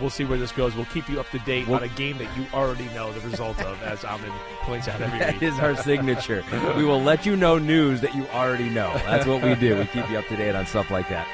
We'll see where this goes. We'll keep you up to date on a game that you already know the result of, as Alvin points out every That week. is our signature. we will let you know news that you already know. That's what we do. We keep you up to date on stuff like that.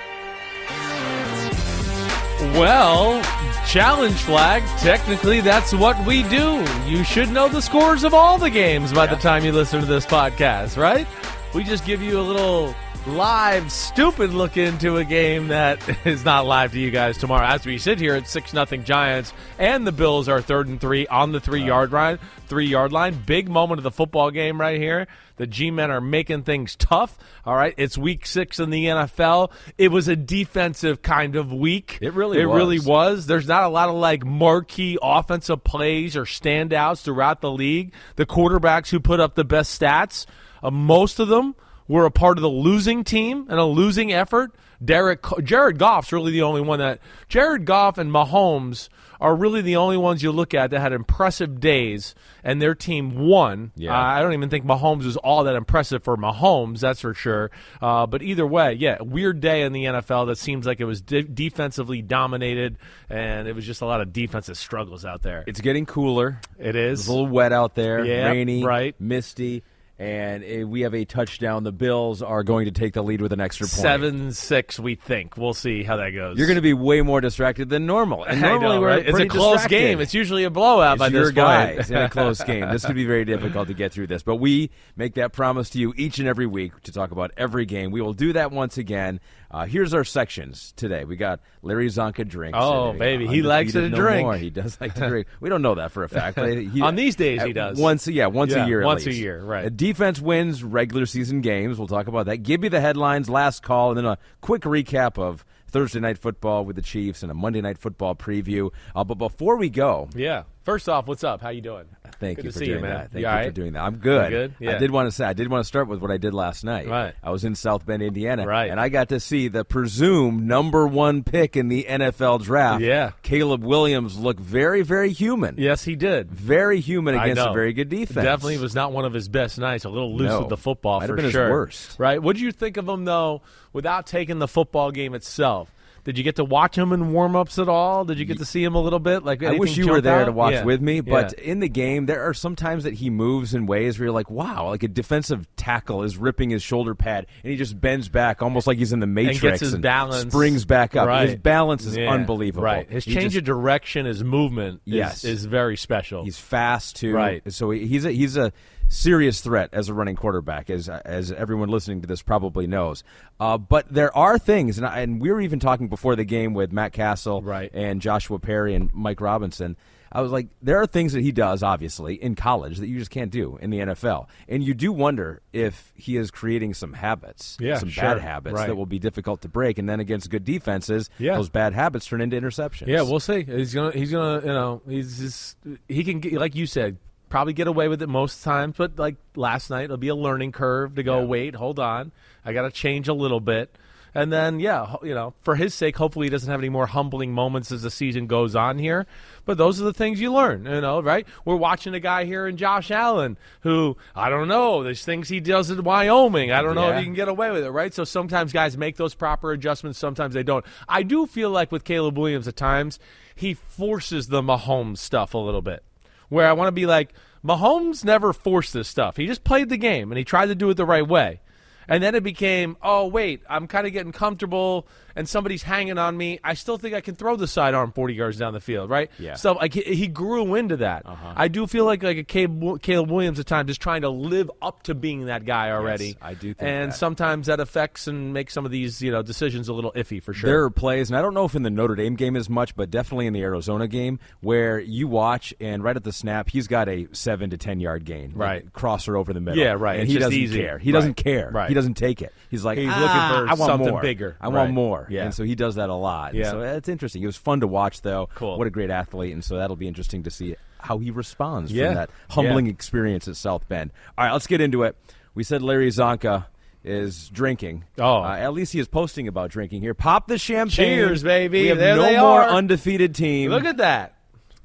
Well, challenge flag. Technically, that's what we do. You should know the scores of all the games by the time you listen to this podcast, right? We just give you a little live, stupid look into a game that is not live to you guys tomorrow. As we sit here at six nothing Giants, and the Bills are third and three on the three yard line. Three yard line. Big moment of the football game right here. The G men are making things tough. All right, it's week six in the NFL. It was a defensive kind of week. It really it was. really was. There's not a lot of like marquee offensive plays or standouts throughout the league. The quarterbacks who put up the best stats, uh, most of them were a part of the losing team and a losing effort. Derek Jared Goff's really the only one that Jared Goff and Mahomes are really the only ones you look at that had impressive days and their team won. Yeah. Uh, I don't even think Mahomes was all that impressive for Mahomes, that's for sure. Uh, but either way, yeah, weird day in the NFL that seems like it was de- defensively dominated and it was just a lot of defensive struggles out there. It's getting cooler. It It's a little wet out there, Yep, rainy, right. misty, and uh, we have a touchdown. The Bills are going to take the lead with an extra point. Seven six, we think. We'll see how that goes. You're going to be way more distracted than normal. And normally know, we're right? It's a close distracted. game. It's usually a blowout It's by your this guys point. in a close game. This could be very difficult to get through this, but we make that promise to you each and every week to talk about every game. We will do that once again. Uh, here's our sections today. We got Larry Csonka drinks. Oh, baby, he likes to No drink. More. He does like to drink. We don't know that for a fact. But he, On these days, he does. Once, yeah, once Yeah, a year. at once a year, right. Uh, defense wins regular season games. We'll talk about that. Give you the headlines, last call, and then a quick recap of Thursday night football with the Chiefs and a Monday night football preview. Uh, but before we go, Yeah. First off, what's up? How you doing? Thank Good you for doing you, that. Thank You you, all for doing that. I'm good. good? Yeah. I did want to say I did want to start with what I did last night. Right. I was in South Bend, Indiana, Right. and I got to see the presumed number one pick in the NFL draft. Yeah. Caleb Williams look very, very human. Yes, he did. Very human against a very good defense. Definitely was not one of his best nights. A little loose No. with the football Might for have been his sure. worst. Right? What do you think of him though? Without taking the football game itself, did you get to watch him in warm ups at all? Did you get to see him a little bit? Like I wish you were there out? to watch Yeah. with me, but Yeah. in the game, there are some times that he moves in ways where you're like, wow, like a defensive tackle is ripping his shoulder pad and he just bends back almost like he's in the Matrix and gets his balance, springs back up. Right. His balance is Yeah. unbelievable. Right, his He change just- of direction, his movement, is, Yes. is very special. He's fast too. Right. So he's a he's a serious threat as a running quarterback, as as everyone listening to this probably knows. Uh, but there are things, and, I, and we were even talking before the game with Matt Cassel Right. and Joshua Perry and Mike Robinson. I was like, there are things that he does, obviously, in college that you just can't do in the NFL. And you do wonder if he is creating some habits, Yeah, some sure. bad habits Right. that will be difficult to break. And then against good defenses, Yeah. those bad habits turn into interceptions. Yeah, we'll see. He's gonna, he's gonna, you know, he's just, he can, get, like you said, probably get away with it most times. But like last night, it'll be a learning curve to go. Wait, hold on, I got to change a little bit, and then yeah, you know, for his sake, hopefully he doesn't have any more humbling moments as the season goes on here. But those are the things you learn, you know, right? We're watching a guy here in Josh Allen who I don't know. There's things he does in Wyoming. I don't know if he can get away with it, right? So sometimes guys make those proper adjustments, sometimes they don't. I do feel like with Caleb Williams at times, he forces the Mahomes stuff a little bit. Where I want to be like, Mahomes never forced this stuff. He just played the game and he tried to do it the right way. And then it became, oh wait, I'm kind of getting comfortable, and somebody's hanging on me. I still think I can throw the sidearm 40 yards down the field, right? Yeah. So like he, grew into that. Uh-huh. I do feel like like a Caleb, Caleb Williams at times is trying to live up to being that guy already. I do think and that. sometimes that affects and makes some of these you know decisions a little iffy for sure. There are plays, and I don't know if in the Notre Dame game as much, but definitely in the Arizona game, where you watch and right at the snap, he's got a seven to ten yard gain, like, Right. crosser over the middle. Yeah, right. And It's he doesn't easy. care. He Right. doesn't care. Right. He doesn't take it. He's like, He's "Ah, looking for I want something more. bigger." I want Right. Yeah. And so he does that a lot. Yeah. So that's interesting. It was fun to watch, though. Cool. What a great athlete, and so that'll be interesting to see how he responds Yeah. from that humbling Yeah. experience at South Bend. All right, let's get into it. We said Larry Csonka is drinking. Oh. Uh, at least he is posting about drinking here. Pop the champagne. Cheers, baby. We have There no more are. undefeated team. Look at that.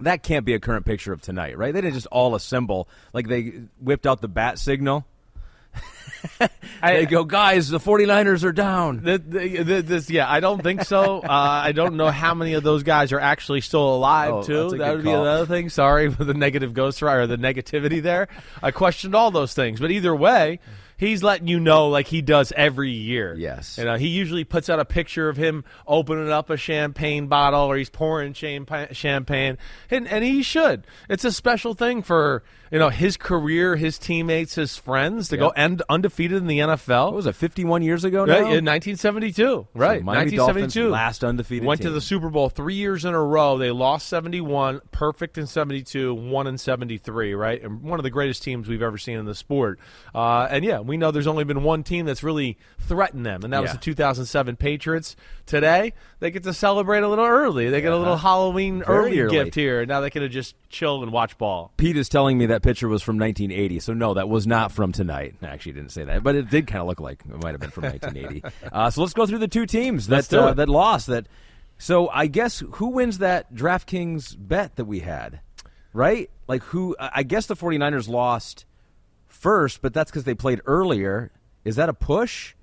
that can't be a current picture of tonight, right? They didn't just all assemble like they whipped out the bat signal. they go, guys, the 49ers are down. The, the, the, this, yeah, I don't think so. Uh, I don't know how many of those guys are actually still alive. Oh, too. that would be another thing. Sorry for the negative ghost or the negativity there. I questioned all those things, but either way, he's letting you know like he does every year. Yes. you know, he usually puts out a picture of him opening up a champagne bottle or he's pouring champagne, champagne, and and he should. It's a special thing for you know his career, his teammates, his friends to go end undefeated in the NFL. What was it, 51 years ago now? Right, in 1972. Right, Miami 1972. Dolphins, last undefeated Went to the Super Bowl three years in a row. They lost 71, perfect in 72, one in 73. Right, and one of the greatest teams we've ever seen in the sport. Uh, and yeah, we know there's only been one team that's really threatened them, and that was the 2007 Patriots. Today, they get to celebrate a little early. They get a little Halloween Very early, early. gift here. Now they can just chill and watch ball. Pete is telling me that picture was from 1980, so no, that was not from tonight. I actually, didn't say that, but it did kind of look like it might have been from 1980. Uh, so let's go through the two teams that uh, that lost. That so I guess who wins that DraftKings bet that we had, right? Like who? I I guess the 49ers lost first, but that's because they played earlier. Is that a push?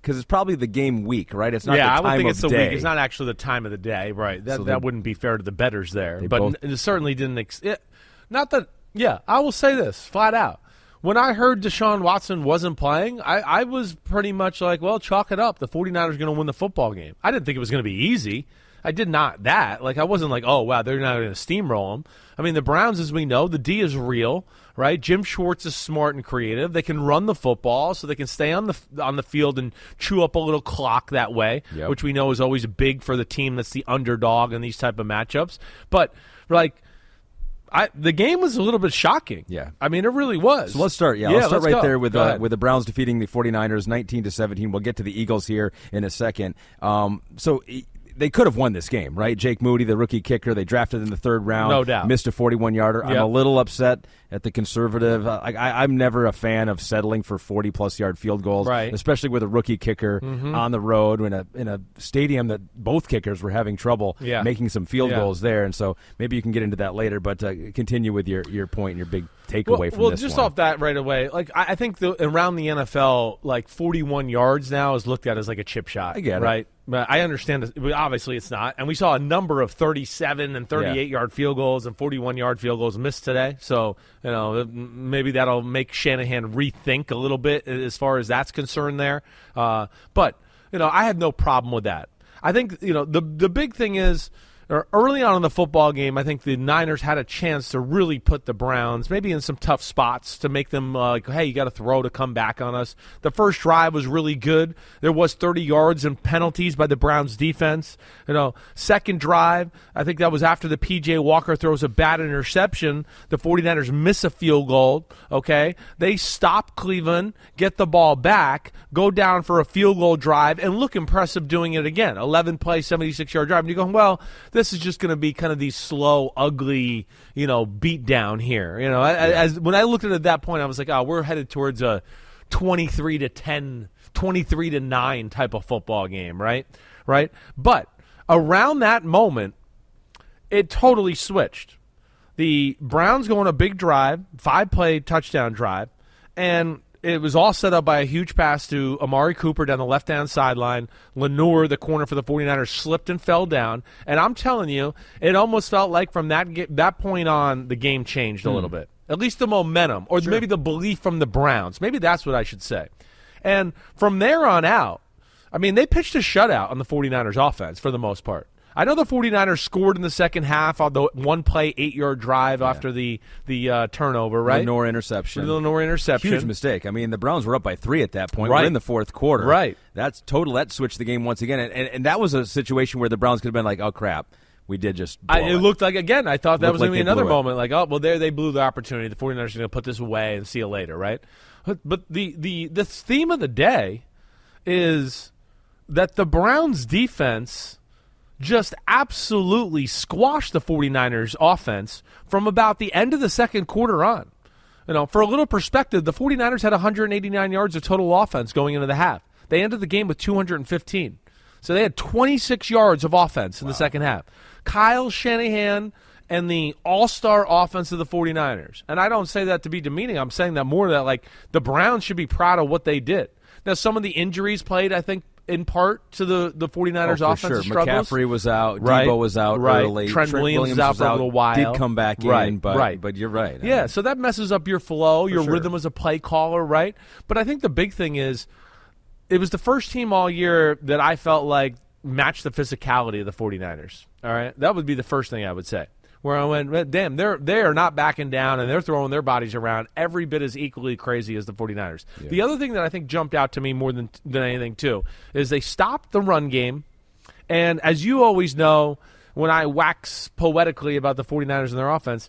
Because it's probably the game week, right? It's not yeah, the I would think it's the day. week. It's not actually the time of the day, right? That So that they- wouldn't be fair to the bettors there. But both- it certainly didn't. Ex- it, not that. Yeah, I will say this flat out. When I heard Deshaun Watson wasn't playing, I, I was pretty much like, well, chalk it up. The 49ers are going to win the football game. I didn't think it was going to be easy. I did not that. Like I wasn't like, oh wow, they're not going to steamroll them. I mean, the Browns, as we know, the D is real, right? Jim Schwartz is smart and creative. They can run the football, so they can stay on the on the field and chew up a little clock that way, Yep. which we know is always big for the team that's the underdog in these type of matchups. But like. I, the game was a little bit shocking. Yeah. I mean, it really was. So let's start. Yeah, let's start right go. there with uh, with the Browns defeating the 49ers 19 to 17. We'll get to the Eagles here in a second. Um, so they could have won this game, right? Jake Moody, the rookie kicker, they drafted in the third round. No doubt. Missed a 41 yarder. I'm a little upset at the conservative. Uh, I, I, I'm never a fan of settling for 40 plus yard field goals, Right. Mm-hmm. especially with a rookie kicker on the road in a in a stadium that both kickers were having trouble Yeah. making some field Yeah. goals there. And so maybe you can get into that later, but uh, continue with your your point and your big takeaway well, from well, this Well, just one. off that right away, like I, I think the, around the NFL, like 41 yards now is looked at as like a chip shot. I get it. right? But I understand. That, obviously, it's not. And we saw a number of 37 and 38 yard field goals and 41 yard field goals missed today. So you know maybe that'll make Shanahan rethink a little bit as far as that's concerned there. Uh, but you know, I have no problem with that. I think you know the the big thing is early on in the football game, I think the Niners had a chance to really put the Browns maybe in some tough spots to make them uh, like, hey, you got to throw to come back on us. The first drive was really good. There was 30 yards and penalties by the Browns defense. You know, second drive, I think that was after the PJ Walker throws a bad interception. The 49ers miss a field goal, okay? They stop Cleveland, get the ball back, go down for a field goal drive and look impressive doing it again. 11 play, 76 yard drive. And you're going, well, this is just going to be kind of these slow, ugly, you know, beat down here. You know, as when I looked at it at that point, I was like, oh, we're headed towards a 23 to 10, 23 to 9 type of football game, right? Right? But around that moment, it totally switched. The Browns go on a big drive, five play touchdown drive, and it was all set up by a huge pass to Amari Cooper down the left hand sideline. Lenoir, the corner for the 49ers, slipped and fell down. And I'm telling you, it almost felt like from that that point on, the game changed a hmm. little bit. at least the momentum, or maybe the belief from the Browns. Maybe that's what I should say. And from there on out, I mean, they pitched a shutout on the 49ers offense for the most part. I know the 49ers scored in the second half on the one play, eight yard drive after the the uh, turnover, right? Lenoir interception. Lenoir interception. Huge mistake. I mean, the Browns were up by three at that point. Right. We're in the fourth quarter. Right. That's total. That switched the game once again. And, and, and that was a situation where the Browns could have been like, oh, crap. We did just. I, it it. looked like again. I thought that was like going to be another blew it. moment. Like, oh well, there they blew the opportunity. The 49ers are going to put this away and see you later, right? But, but the the the theme of the day is that the Browns defense just absolutely squashed the 49ers offense from about the end of the second quarter on. You know, for a little perspective, the 49ers had 189 yards of total offense going into the half. They ended the game with 215. So they had 26 yards of offense in the second half. Kyle Shanahan and the all-star offense of the 49ers. And I don't say that to be demeaning. I'm saying that more that like the Browns should be proud of what they did. Now some of the injuries played, I think, in part to the the 49ers Oh, for offensive sure. struggles. McCaffrey was out. Right. Deebo was out Right. early. Trent Williams was out for a little while. Did come back Right. in, but Right. but you're right. Yeah, so that messes up your flow, your sure. rhythm as a play caller, right? But I think the big thing is it was the first team all year that I felt like matched the physicality of the 49ers. All right? That would be the first thing I would say. Where I went, damn, they're they are not backing down and they're throwing their bodies around every bit as equally crazy as the 49ers. The other thing that I think jumped out to me more than than anything too is they stopped the run game. And as you always know, when I wax poetically about the 49ers and their offense,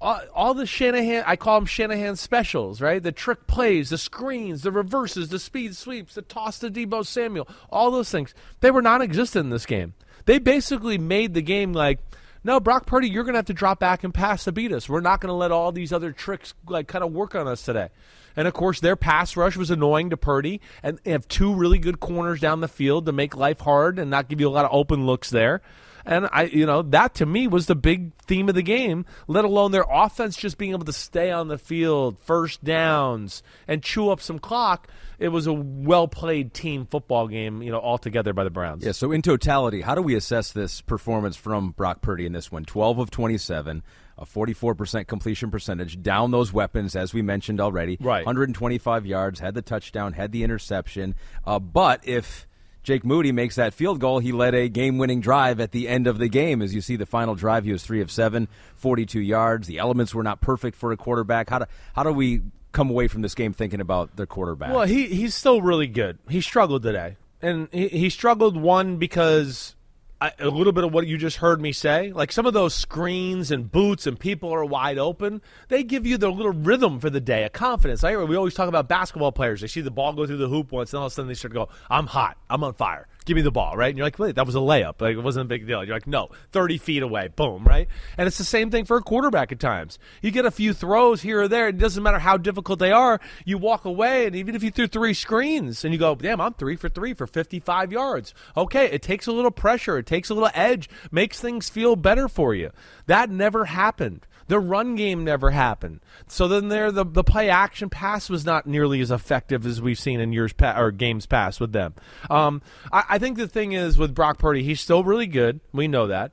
all, all the Shanahan, I call them Shanahan specials, right? The trick plays, the screens, the reverses, the speed sweeps, the toss to Deebo Samuel, all those things, they were non existent in this game. They basically made the game like, no, Brock Purdy, you're going to have to drop back and pass to beat us. We're not going to let all these other tricks like kind of work on us today. And of course, their pass rush was annoying to Purdy, and they have two really good corners down the field to make life hard and not give you a lot of open looks there. And I, you know, that to me was the big theme of the game. Let alone their offense just being able to stay on the field, first downs, and chew up some clock. It was a well played team football game, you know, altogether by the Browns. Yeah, so in totality, how do we assess this performance from Brock Purdy in this one? 12 of 27, a 44% completion percentage, down those weapons, as we mentioned already. Right. 125 yards, had the touchdown, had the interception. Uh, but if Jake Moody makes that field goal, he led a game winning drive at the end of the game. As you see, the final drive, he was 3 of 7, 42 yards. The elements were not perfect for a quarterback. How do, how do we come away from this game thinking about the quarterback? Well, he he's still really good. He struggled today, and he, he struggled one because I, a little bit of what you just heard me say, like some of those screens and boots and people are wide open. They give you the little rhythm for the day, a confidence. I we always talk about basketball players. They see the ball go through the hoop once, and all of a sudden they start to go, "I'm hot, I'm on fire." Give me the ball, right? And you're like, wait, that was a layup. Like, it wasn't a big deal. You're like, no, 30 feet away, boom, right? And it's the same thing for a quarterback at times. You get a few throws here or there. It doesn't matter how difficult they are. You walk away, and even if you threw three screens and you go, damn, I'm three for three for 55 yards. Okay, it takes a little pressure, it takes a little edge, makes things feel better for you. That never happened. The run game never happened. So then there, the the play action pass was not nearly as effective as we've seen in years pa- or games past with them. Um, I, I think the thing is with Brock Purdy, he's still really good. We know that.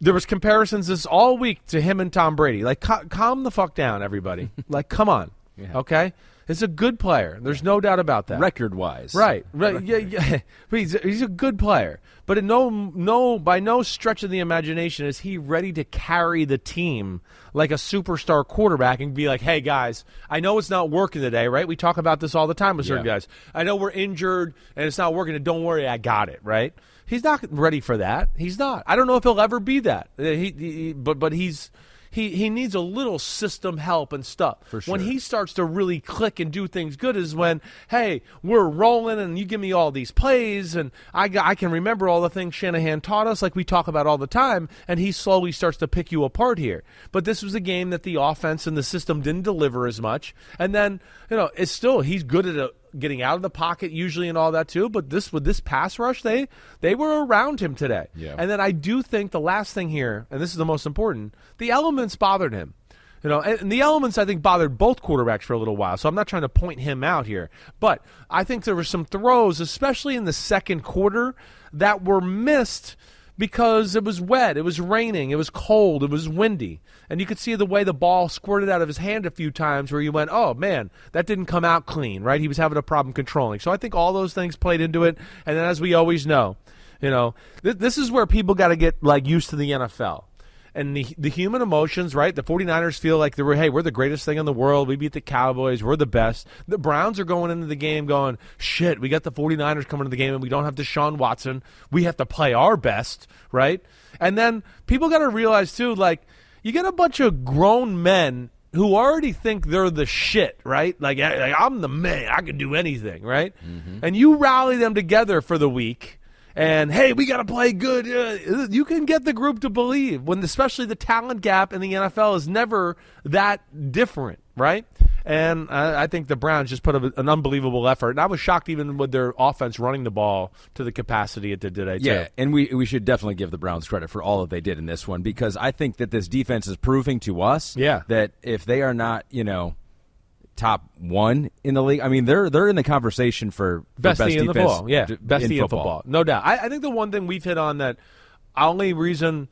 There was comparisons this all week to him and Tom Brady. Like, ca- calm the fuck down, everybody. like, come on, okay? It's a good player. There's no doubt about that. Record wise. Right, right, yeah, yeah. But he's, he's a good player, but in no, no, by no stretch of the imagination is he ready to carry the team like a superstar quarterback and be like, "Hey guys, I know it's not working today, right? We talk about this all the time with certain Yeah. guys. I know we're injured and it's not working. And don't worry, I got it, right? He's not ready for that. He's not. I don't know if he'll ever be that. Uh, He, he but but he's. He, he needs a little system help and stuff. For When he starts to really click and do things good is when, hey, we're rolling and you give me all these plays and I, I can remember all the things Shanahan taught us, like we talk about all the time, and he slowly starts to pick you apart here. But this was a game that the offense and the system didn't deliver as much. And then, you know, it's still, he's good at a, getting out of the pocket usually and all that too. But this with this pass rush, they they were around him today. Yeah. And then I do think the last thing here, and this is the most important, the elements bothered him. You know, and, and the elements I think bothered both quarterbacks for a little while. So I'm not trying to point him out here, but I think there were some throws, especially in the second quarter, that were missed because it was wet, it was raining, it was cold, it was windy. And you could see the way the ball squirted out of his hand a few times where you went, oh man, that didn't come out clean, right? He was having a problem controlling. So I think all those things played into it. And then as we always know, you know, th- this is where people got to get like used to the NFL and the the human emotions, right? The 49ers feel like they were, hey, we're the greatest thing in the world. We beat the Cowboys. We're the best. The Browns are going into the game going, shit, we got the 49ers coming to the game and we don't have Deshaun Watson. We have to play our best, right? And then people got to realize too, like, you get a bunch of grown men who already think they're the shit, right? Like, like I'm the man. I can do anything, right? Mm-hmm. And you rally them together for the week and hey, we got to play good. Uh, you can get the group to believe when, especially the talent gap in the NFL is never that different, right? And I, I think the Browns just put a, an unbelievable effort, and I was shocked even with their offense running the ball to the capacity it did today. Too. Yeah, and we we should definitely give the Browns credit for all that they did in this one because I think that this defense is proving to us, yeah. that if they are not, you know top one in the league. I mean, they're they're in the conversation for, for best, best in the football. Yeah, best in, in football. football, no doubt. I, I, think the one thing we've hit on that only reason.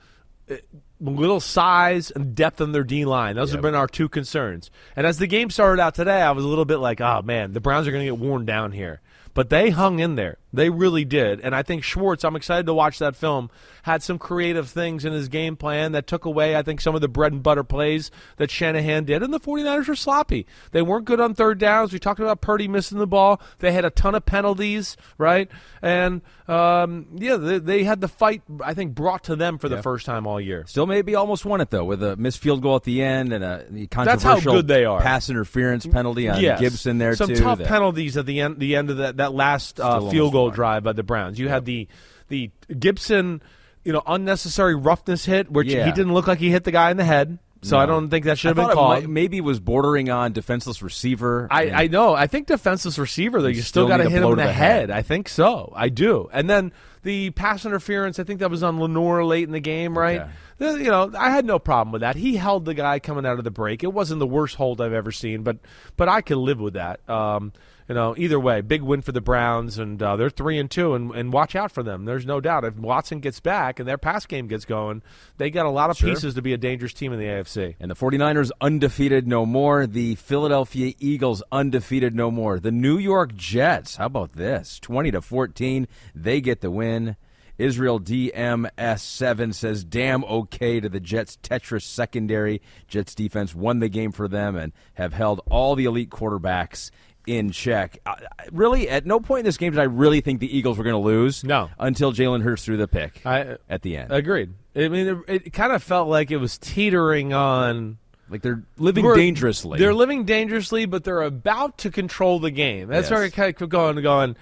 Uh, little size and depth in their D line. Those yep. have been our two concerns. And as the game started out today, I was a little bit like, oh man, the Browns are going to get worn down here. But they hung in there. They really did. And I think Schwartz, I'm excited to watch that film, had some creative things in his game plan that took away, I think, some of the bread and butter plays that Shanahan did. And the 49ers were sloppy. They weren't good on third downs. We talked about Purdy missing the ball. They had a ton of penalties, right? And, um, yeah, they, they, had the fight, I think, brought to them for the first time all year. Still maybe almost won it, though, with a missed field goal at the end and a controversial That's how good they are. pass interference penalty on yes. Gibson there, some too. Some tough that, penalties at the end, the end of that, that last uh, field goal won. drive by the Browns. You had the the Gibson, you know, unnecessary roughness hit, which yeah. he didn't look like he hit the guy in the head. So no. I don't think that should have been called. It maybe was bordering on defenseless receiver. I, I know. I think defenseless receiver though. You, still, still got to hit him in the, the head. head. I think so. I do. And then the pass interference. I think that was on Lenoir late in the game, right? Okay. You know, I had no problem with that. He held the guy coming out of the break. It wasn't the worst hold I've ever seen, but but I could live with that. Um, you know, either way, big win for the Browns, and uh, they're three and two, and, and watch out for them. There's no doubt if Watson gets back and their pass game gets going, they got a lot of sure. pieces to be a dangerous team in the AFC. And the 49ers undefeated no more. The Philadelphia Eagles undefeated no more. The New York Jets, how about this? 20 to 14, they get the win. Israel DMS7 says, damn okay to the Jets' Tetris secondary. Jets defense won the game for them and have held all the elite quarterbacks in check. Uh, really, at no point in this game did I really think the Eagles were going to lose. No, until Jalen Hurts threw the pick I, at the end. Agreed. I mean, it, it kind of felt like it was teetering on. Like they're living dangerously. They're living dangerously, but they're about to control the game. That's yes. where kind of kept going, going.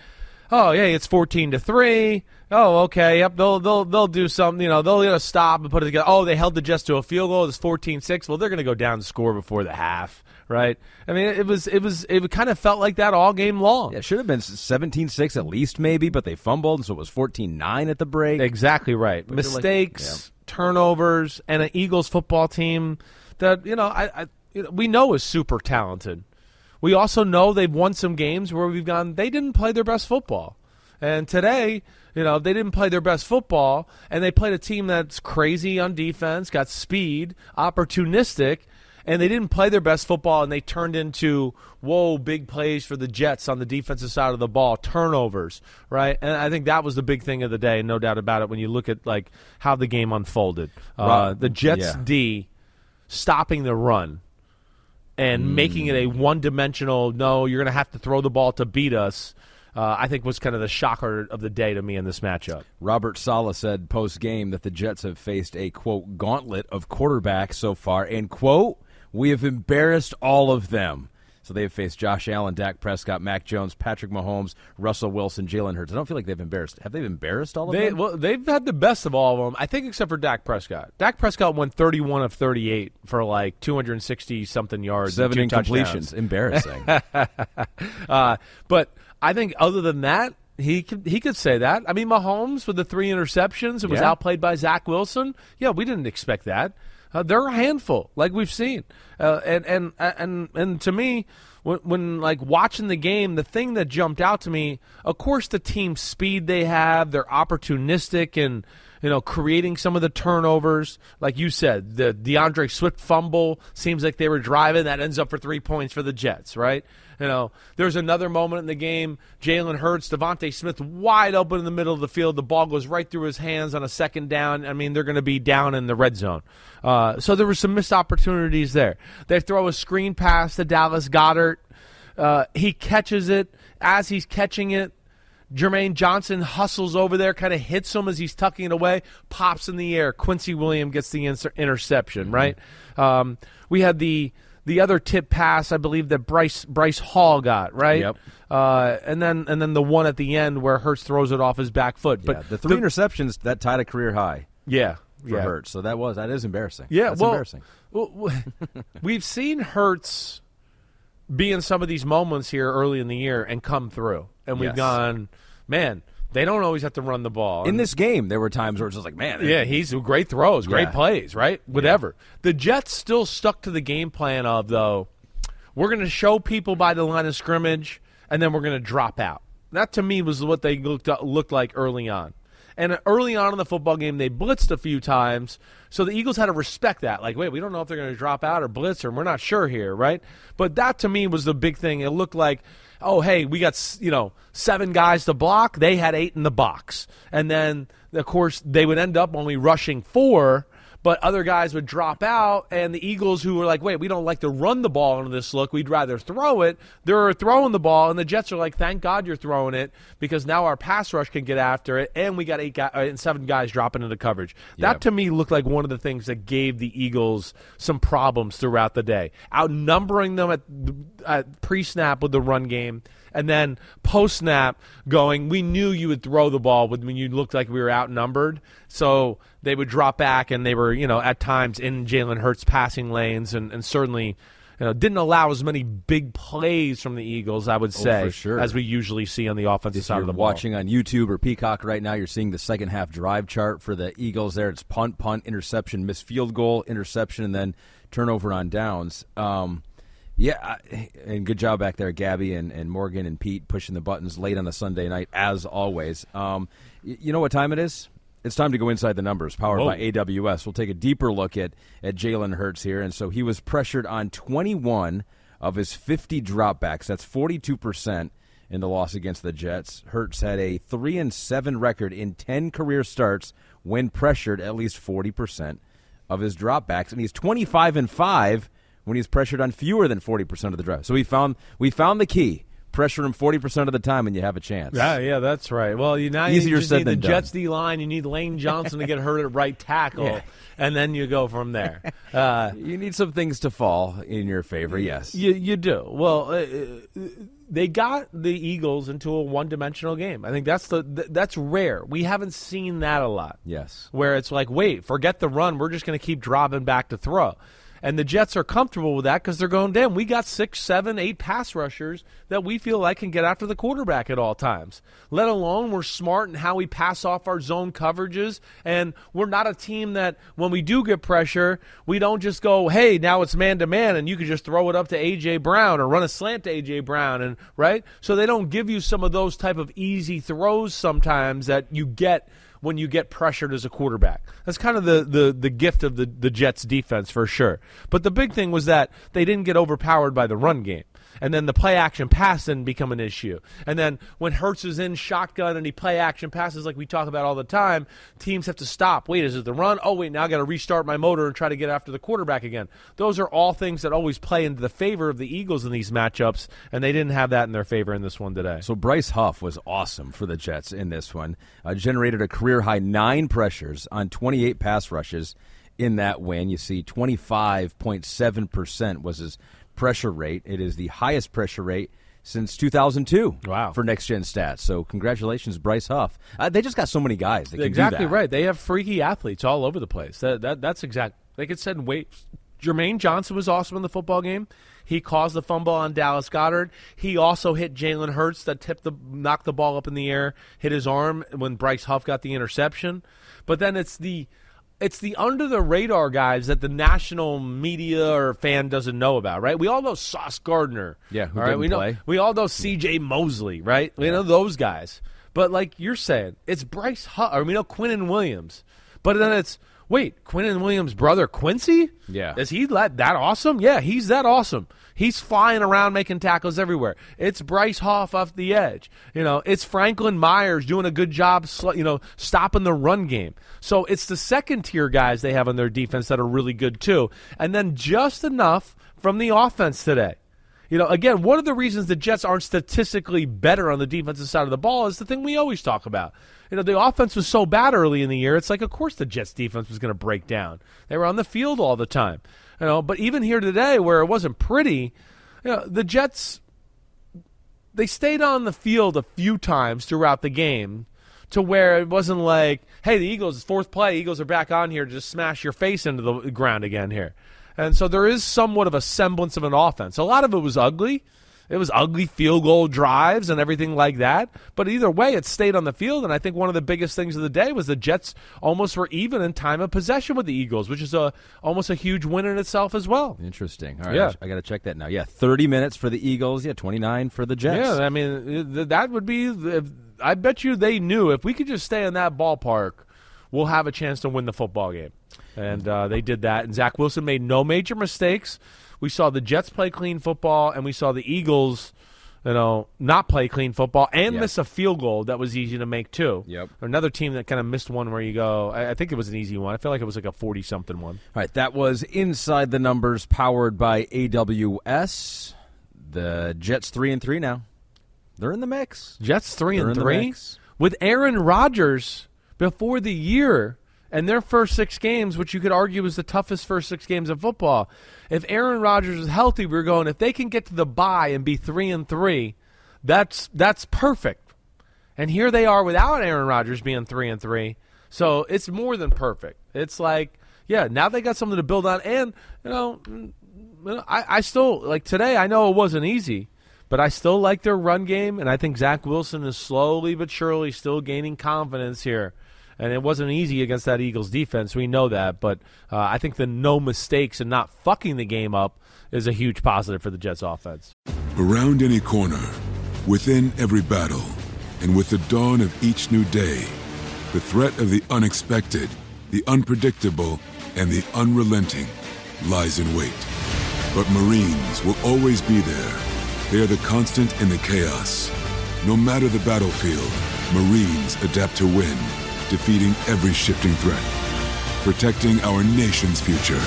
Oh yeah, it's fourteen to three. Oh okay, yep. They'll they'll they'll do something. You know, they'll you know, stop and put it together. Oh, they held the Jets to a field goal. It's 14-6. Well, they're going to go down score before the half right? I mean, it was it was it kind of felt like that all game long. Yeah, it should have been 17-6 at least, maybe, but they fumbled, so it was 14-9 at the break. Exactly right. Mistakes, like, yeah. turnovers, and an Eagles football team that you know I, I you know, we know is super talented. We also know they've won some games where we've gone they didn't play their best football, and today. You know, they didn't play their best football, and they played a team that's crazy on defense, got speed, opportunistic, and they didn't play their best football, and they turned into whoa big plays for the Jets on the defensive side of the ball, turnovers, right? And I think that was the big thing of the day, no doubt about it. When you look at like how the game unfolded, uh, the Jets yeah. D stopping the run and mm. making it a one-dimensional. No, you're going to have to throw the ball to beat us. Uh, I think was kind of the shocker of the day to me in this matchup. Robert Saleh said post game that the Jets have faced a quote gauntlet of quarterbacks so far, and quote we have embarrassed all of them. So they've faced Josh Allen, Dak Prescott, Mac Jones, Patrick Mahomes, Russell Wilson, Jalen Hurts. I don't feel like they've embarrassed. Have they embarrassed all of they, them? Well, they've had the best of all of them, I think, except for Dak Prescott. Dak Prescott won 31 of 38 for like 260 something yards, seven incompletions. Embarrassing. uh, but I think other than that, he could he could say that. I mean, Mahomes with the three interceptions and was yeah. outplayed by Zach Wilson. Yeah, we didn't expect that. Uh, they're a handful, like we've seen, uh, and and and and to me, when, when like watching the game, the thing that jumped out to me, of course, the team speed they have, they're opportunistic and you know, creating some of the turnovers. Like you said, the D'Andre Swift fumble seems like they were driving. That ends up for three points for the Jets, right? You know, there's another moment in the game. Jalen Hurts, DeVonta Smith wide open in the middle of the field. The ball goes right through his hands on a second down. I mean, they're going to be down in the red zone. Uh, so there were some missed opportunities there. They throw a screen pass to Dallas Goedert. Uh, he catches it. As he's catching it, Jermaine Johnson hustles over there, kind of hits him as he's tucking it away, pops in the air. Quincy Williams gets the inter- interception, mm-hmm. right? Um, we had the the other tip pass, I believe that Bryce Bryce Hall got right. Yep. Uh, and then and then the one at the end where Hurts throws it off his back foot. Yeah, but the three the, interceptions that tied a career high. Yeah, for yeah. Hurts. So that was that is embarrassing. Yeah, That's well, embarrassing. Well, we've seen Hurts be in some of these moments here early in the year and come through, and we've yes. gone, man they don't always have to run the ball. In this game, there were times where it's just like, man, yeah, he's great throws, great yeah. plays, right? Whatever. Yeah. The Jets still stuck to the game plan of though, we're going to show people by the line of scrimmage, and then we're going to drop out. That to me was what they looked looked like early on. And early on in the football game, they blitzed a few times. So the Eagles had to respect that. Like, wait, we don't know if they're going to drop out or blitz, or we're not sure here, right? But that to me was the big thing. It looked like oh, hey, we got, you know, seven guys to block. They had eight in the box. And then, of course, they would end up only rushing four but other guys would drop out, and the Eagles, who were like, wait, we don't like to run the ball into this look, we'd rather throw it, they're throwing the ball, and the Jets are like, thank God you're throwing it because now our pass rush can get after it, and we got eight guys, uh, and seven guys dropping into coverage. That to me looked like one of the things that gave the Eagles some problems throughout the day, outnumbering them at, at pre-snap with the run game and then post snap going, we knew you would throw the ball when you looked like we were outnumbered. So they would drop back, and they were, you know, at times in Jalen Hurts passing lanes, and, and certainly. You know, didn't allow as many big plays from the Eagles, I would oh, say, oh, sure. as we usually see on the offensive if side of the ball. Watching on YouTube or Peacock right now, you're seeing the second half drive chart for the Eagles. There, it's punt, punt, interception, missed field goal, interception, and then turnover on downs. Um, yeah, and good job back there, Gabby and, and Morgan and Pete pushing the buttons late on a Sunday night, as always. Um, you know what time it is? It's time to go inside the numbers, powered Whoa. by AWS. We'll take a deeper look at, at Jalen Hurts here. And so he was pressured on 21 of his 50 dropbacks. That's 42% in the loss against the Jets. Hurts had a 3 and 7 record in 10 career starts when pressured at least 40% of his dropbacks. And he's 25 and 5 when he's pressured on fewer than 40% of the drive. So we found we found the key pressure him forty percent of the time, and you have a chance. Yeah, yeah, that's right. Well, you now Easier you just said need than the done. Jets D line. You need Lane Johnson to get hurt at right tackle, Yeah. and then you go from there. Uh, You need some things to fall in your favor. Yes. you you do well. Uh, they got the Eagles into a one-dimensional game. I think that's the th- that's rare. We haven't seen that a lot. Yes. where it's like, wait, forget the run. We're just going to keep dropping back to throw. And the Jets are comfortable with that because they're going, damn, we got six, seven, eight pass rushers that we feel like can get after the quarterback at all times. Let alone we're smart in how we pass off our zone coverages. And we're not a team that, when we do get pressure, we don't just go, hey, now it's man to man, and you can just throw it up to A.J. Brown or run a slant to A.J. Brown. And right? So they don't give you some of those type of easy throws sometimes that you get – when you get pressured as a quarterback. That's kind of the, the, the gift of the, the Jets defense for sure. But the big thing was that they didn't get overpowered by the run game and then the play action pass didn't become an issue. And then when Hurts is in shotgun and he play action passes like we talk about all the time, teams have to stop. Wait, is it the run? Oh, wait, now I got to restart my motor and try to get after the quarterback again. Those are all things that always play into the favor of the Eagles in these matchups, and they didn't have that in their favor in this one today. So Bryce Huff was awesome for the Jets in this one. Uh, generated a career high nine pressures on 28 pass rushes in that win. You see, 25.7% was his pressure rate. It is the highest pressure rate since 2002. Wow. For next gen stats. So congratulations, Bryce Huff. Uh, they just got so many guys exactly right. They have freaky athletes all over the place. That, that that's exact. Like it said, wait. Jermaine Johnson was awesome in the football game. He caused the fumble on Dallas Goedert. He also hit Jalen Hurts that tipped the knocked the ball up in the air, hit his arm when Bryce Huff got the interception. But then it's the it's the under the radar guys that the national media or fan doesn't know about, right? We all know Sauce Gardner. Yeah, who all right? we know we all know C.J. Mosley, right? We know those guys. But like you're saying, it's Bryce Huff. I mean, Quinnen Williams. But then it's wait, Quinnen Williams' brother Quincy. Yeah. is he that that awesome? Yeah, he's that awesome. He's flying around making tackles everywhere. It's Bryce Huff off the edge. You know, it's Franklin Myers doing a good job, you know, stopping the run game. So it's the second tier guys they have on their defense that are really good too. And then just enough from the offense today. You know, again, one of the reasons the Jets aren't statistically better on the defensive side of the ball is the thing we always talk about. You know, the offense was so bad early in the year. It's like, of course, the Jets defense was going to break down. They were on the field all the time. You know, but even here today, where it wasn't pretty, you know, the Jets they stayed on the field a few times throughout the game to where it wasn't like, hey, the Eagles, fourth play, Eagles are back on here to just smash your face into the ground again here. And so there is somewhat of a semblance of an offense. A lot of it was ugly. It was ugly field goal drives and everything like that. But either way, it stayed on the field. And I think one of the biggest things of the day was the Jets almost were even in time of possession with the Eagles, which is a almost a huge win in itself as well. Interesting. All right, Yeah. I got to check that now. Yeah, 30 minutes for the Eagles. Yeah, 29 for the Jets. Yeah, I mean that would be. I bet you they knew if we could just stay in that ballpark, we'll have a chance to win the football game. And uh, they did that. And Zach Wilson made no major mistakes. We saw the Jets play clean football, and we saw the Eagles, you know, not play clean football and Yeah. miss a field goal that was easy to make too. Yep. Another team that kind of missed one where you go. I, I think it was an easy one. I feel like it was like a forty-something one. All right, that was Inside the Numbers powered by AWS. The Jets 3 and 3 now. They're in the mix. Jets 3 They're and three with Aaron Rodgers before the year and their first six games, which you could argue was the toughest first six games of football. If Aaron Rodgers was healthy, we were going. If they can get to the bye and be three and three, that's that's perfect. And here they are without Aaron Rodgers being three and three, so it's more than perfect. It's like, yeah, now they got something to build on, and you know, mm, I, I still like today. I know it wasn't easy, but I still like their run game, and I think Zach Wilson is slowly but surely still gaining confidence here. And it wasn't easy against that Eagles defense. We know that, but uh, I think the no mistakes and not fucking the game up is a huge positive for the Jets offense. Around any corner, within every battle, and with the dawn of each new day, the threat of the unexpected, the unpredictable, and the unrelenting lies in wait. But Marines will always be there. They are the constant in the chaos. No matter the battlefield, Marines adapt to win, defeating every shifting threat, protecting our nation's future.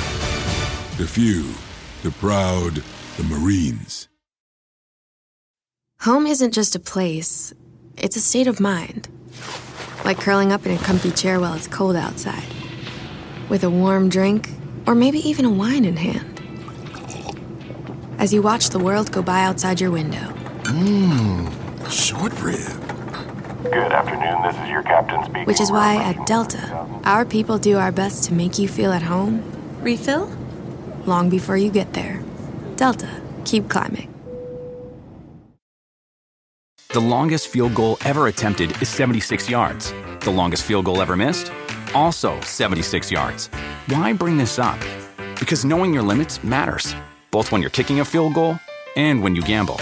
The few, the proud, the Marines. Home isn't just a place, it's a state of mind. Like curling up in a comfy chair while it's cold outside, with a warm drink, or maybe even a wine in hand. As you watch the world go by outside your window, Mmm, Short rib. Good afternoon, this is your captain speaking. which is why at Delta, our people do our best to make you feel at home. Refill? Long before you get there. Delta, keep climbing. The longest field goal ever attempted is 76 yards. The longest field goal ever missed? Also 76 yards. Why bring this up? Because knowing your limits matters, both when you're kicking a field goal and when you gamble.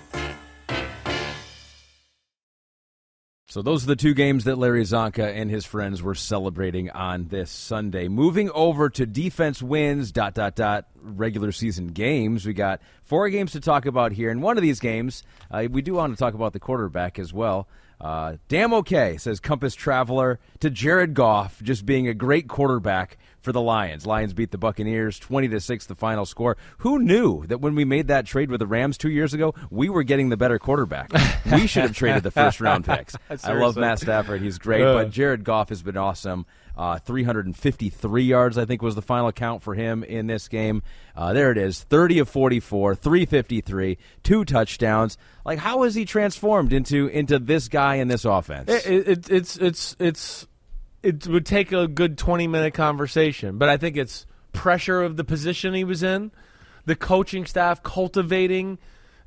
So those are the two games that Larry Csonka and his friends were celebrating on this Sunday. Moving over to defense wins, dot, dot, dot, regular season games. We got four games to talk about here. And one of these games, uh, we do want to talk about the quarterback as well. Uh, damn okay, says Compass Traveler to Jared Goff, just being a great quarterback for the Lions. Lions beat the Buccaneers 20 to 6 the final score. Who knew that when we made that trade with the Rams 2 years ago, we were getting the better quarterback. we should have traded the first round picks. I love Matt Stafford. He's great, but Jared Goff has been awesome. Uh, 353 yards, I think, was the final count for him in this game. Uh, there it is 30 of 44, 353, two touchdowns. Like, how has he transformed into into this guy in this offense? It, it, it's it's it's it would take a good twenty minute conversation, but I think it's pressure of the position he was in, the coaching staff cultivating,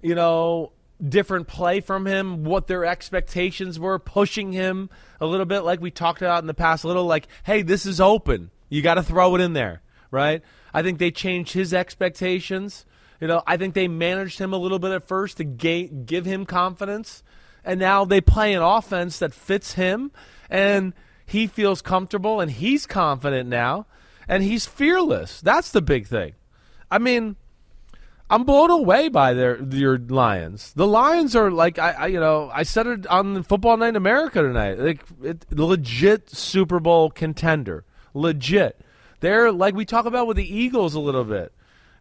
you know, different play from him, what their expectations were, pushing him a little bit, like we talked about in the past, a little like, hey, this is open. You got to throw it in there, right? I think they changed his expectations. You know, I think they managed him a little bit at first to ga- give him confidence, and now they play an offense that fits him, and he feels comfortable, and he's confident now, and he's fearless. That's the big thing. I mean, I'm blown away by their your Lions. The Lions are like I, I you know I said it on Football Night in America tonight. Like it, legit Super Bowl contender, legit. They're like we talk about with the Eagles a little bit.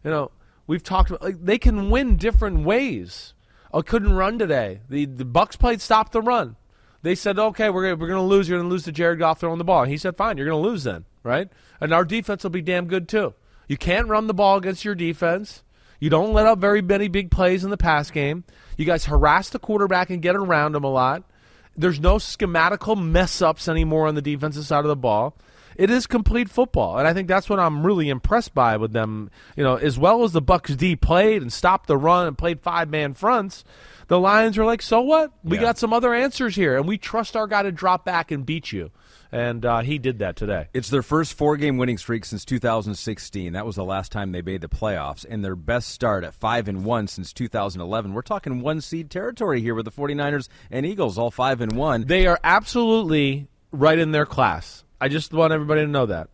You know, we've talked about like they can win different ways. Oh, I couldn't run today. The the Bucks played stop the run. They said, okay, we're gonna, we're going to lose. You're going to lose to Jared Goff throwing the ball. And he said, fine, you're going to lose then, right? And our defense will be damn good too. You can't run the ball against your defense. You don't let up very many big plays in the pass game. You guys harass the quarterback and get around him a lot. There's no schematical mess ups anymore on the defensive side of the ball it is complete football, and I think that's what I'm really impressed by with them. You know, as well as the Bucks D played and stopped the run and played five man fronts, the Lions are like, so what? We yeah. got some other answers here, and we trust our guy to drop back and beat you. And uh, he did that today. It's their first four game winning streak since 2016. That was the last time they made the playoffs, and their best start at 5 and 1 since 2011. We're talking one seed territory here with the 49ers and Eagles, all 5 and 1. They are absolutely right in their class. I just want everybody to know that.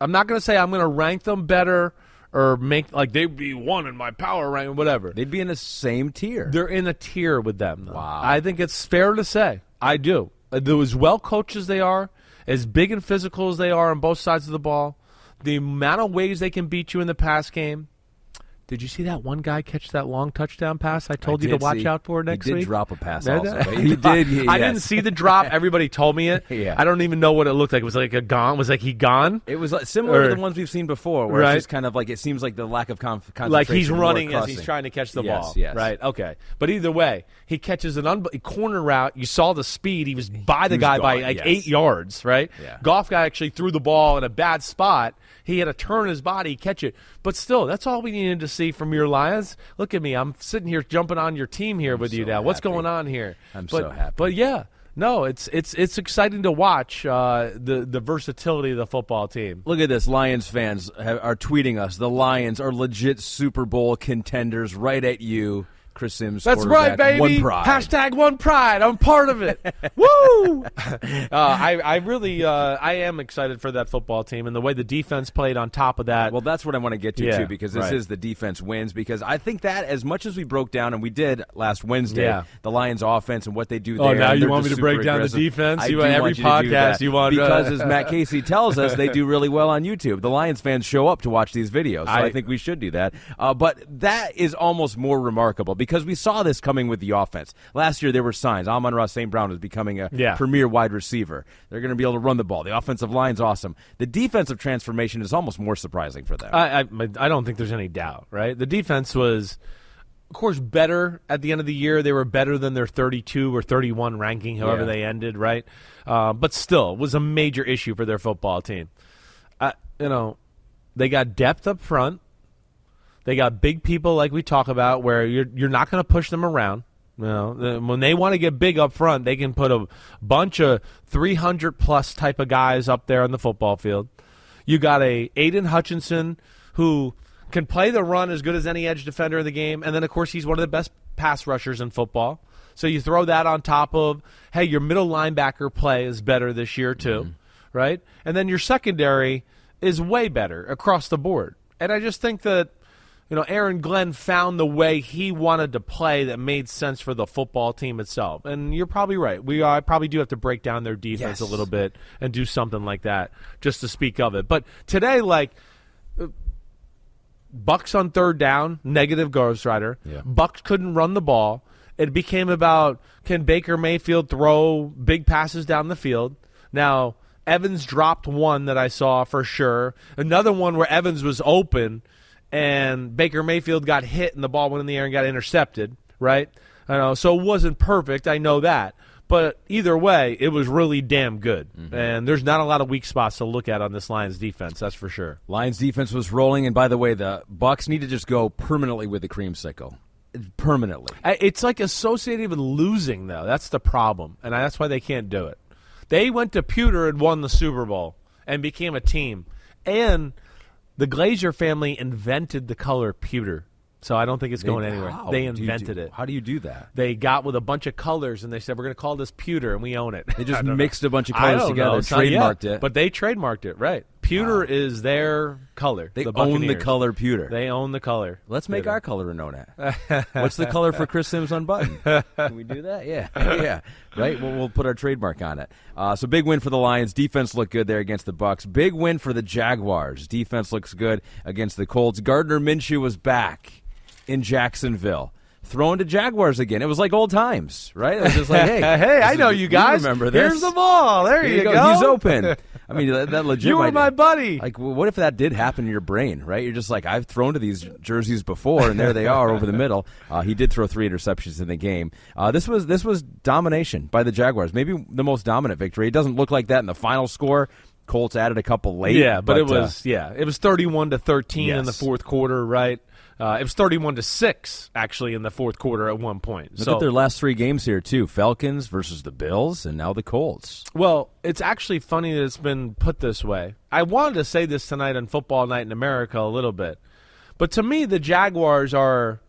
I'm not going to say I'm going to rank them better or make like they'd be one in my power rank, whatever. They'd be in the same tier. They're in a tier with them. Though. Wow. I think it's fair to say. I do. Uh, they're as well coached as they are, as big and physical as they are on both sides of the ball, the amount of ways they can beat you in the pass game, did you see that one guy catch that long touchdown pass? I told I you to watch see. out for next week? he week. Did drop a pass also. he did. Yes. I didn't see the drop. Everybody told me it. yeah. I don't even know what it looked like. It was like a gone. Was like he gone? It was like similar or, to the ones we've seen before, where right? it's just kind of like it seems like the lack of conf- concentration. Like he's running as he's trying to catch the yes, ball. Yes. Right. Okay. But either way, he catches an un- corner route. You saw the speed. He was by the he guy by like yes. eight yards. Right. Yeah. Goff guy actually threw the ball in a bad spot. He had to turn his body, catch it. But still, that's all we needed to see from your Lions. Look at me. I'm sitting here jumping on your team here I'm with so you now. What's going on here? I'm but, so happy. But yeah. No, it's it's it's exciting to watch uh, the the versatility of the football team. Look at this, Lions fans have, are tweeting us. The Lions are legit Super Bowl contenders, right at you. Chris Simms. That's right, baby. One pride. Hashtag one pride. I'm part of it. Woo! Uh, I, I really, uh, I am excited for that football team and the way the defense played on top of that. Well, that's what I want to get to Yeah, too, because this right. is the defense wins. Because I think that as much as we broke down and we did last Wednesday, Yeah. the Lions' offense and what they do Oh, there. now you want me to break super down the defense? I You do want every you to do podcast you want, uh, because as Matt Casey tells us, they do really well on YouTube. The Lions fans show up to watch these videos, so I, I- think we should do that. Uh, but that is almost more remarkable because we saw this coming with the offense. Last year there were signs. Amon-Ra St. Brown is becoming a Yeah. premier wide receiver. They're going to be able to run the ball. The offensive line's awesome. The defensive transformation is almost more surprising for them. I, I, I don't think there's any doubt, right? The defense was, of course, better at the end of the year. They were better than their 32 or 31 ranking, however Yeah. they ended, right? Uh, but still, it was a major issue for their football team. Uh, you know, they got depth up front. They got big people like we talk about, where you're you're not going to push them around. You know, when they want to get big up front, they can put a bunch of 300 plus type of guys up there on the football field. You got a Aidan Hutchinson who can play the run as good as any edge defender in the game, and then of course he's one of the best pass rushers in football. So you throw that on top of hey, your middle linebacker play is better this year too, mm-hmm. right? And then your secondary is way better across the board. And I just think that you know, Aaron Glenn found the way he wanted to play that made sense for the football team itself. And you're probably right. We I probably do have to break down their defense Yes. a little bit and do something like that just to speak of it. But today, like uh, Bucks on third down, negative Ghost Rider. Yeah. Bucks couldn't run the ball. It became about can Baker Mayfield throw big passes down the field. Now Evans dropped one that I saw for sure. Another one where Evans was open and Baker Mayfield got hit and the ball went in the air and got intercepted. Right? I know. So it wasn't perfect. I know that. But either way, it was really damn good. Mm-hmm. And there's not a lot of weak spots to look at on this Lions defense. That's for sure. Lions defense was rolling, and by the way, the Bucks need to just go permanently with the creamsicle. permanently. It's like associated with losing, though. That's the problem, and that's why they can't do it. They went to Pewter and won the Super Bowl and became a team, and the Glazer family invented the color pewter. So I don't think it's going anywhere. They do do- invented it. How do you do that? They got with a bunch of colors and they said we're going to call this pewter and we own it. They just mixed know. a bunch of colors together, not yet, trademarked it. but they trademarked it right. Pewter is their color. They the own the color pewter. They own the color. Let's make Pewter. our color known at. What's the color for Chris Simms unbuttoned? Can we do that? Yeah, yeah. Right. We'll, we'll put our trademark on it. Uh, so big win for the Lions. Defense looked good there against the Bucks. Big win for the Jaguars. Defense looks good against the Colts. Gardner Minshew was back in Jacksonville. Thrown to Jaguars again. It was like old times, right? It was just like, hey, hey, I know you guys. remember this? Here's the ball. There Here you go. go. He's open. I mean, that, that legit. You were might- my buddy. Like, what if that did happen in your brain, right? You're just like, I've thrown to these jerseys before, and there they are over the middle. Uh, he did throw three interceptions in the game. Uh, this was this was domination by the Jaguars, maybe the most dominant victory. It doesn't look like that in the final score. Colts added a couple late. Yeah, but, it uh, was yeah, it was thirty-one to thirteen in the fourth quarter, right? Uh, it was thirty-one to six actually in the fourth quarter at one point. Look so at their last three games here too: Falcons versus the Bills, and now the Colts. Well, it's actually funny that it's been put this way. I wanted to say this tonight on Football Night in America a little bit, but to me, the Jaguars are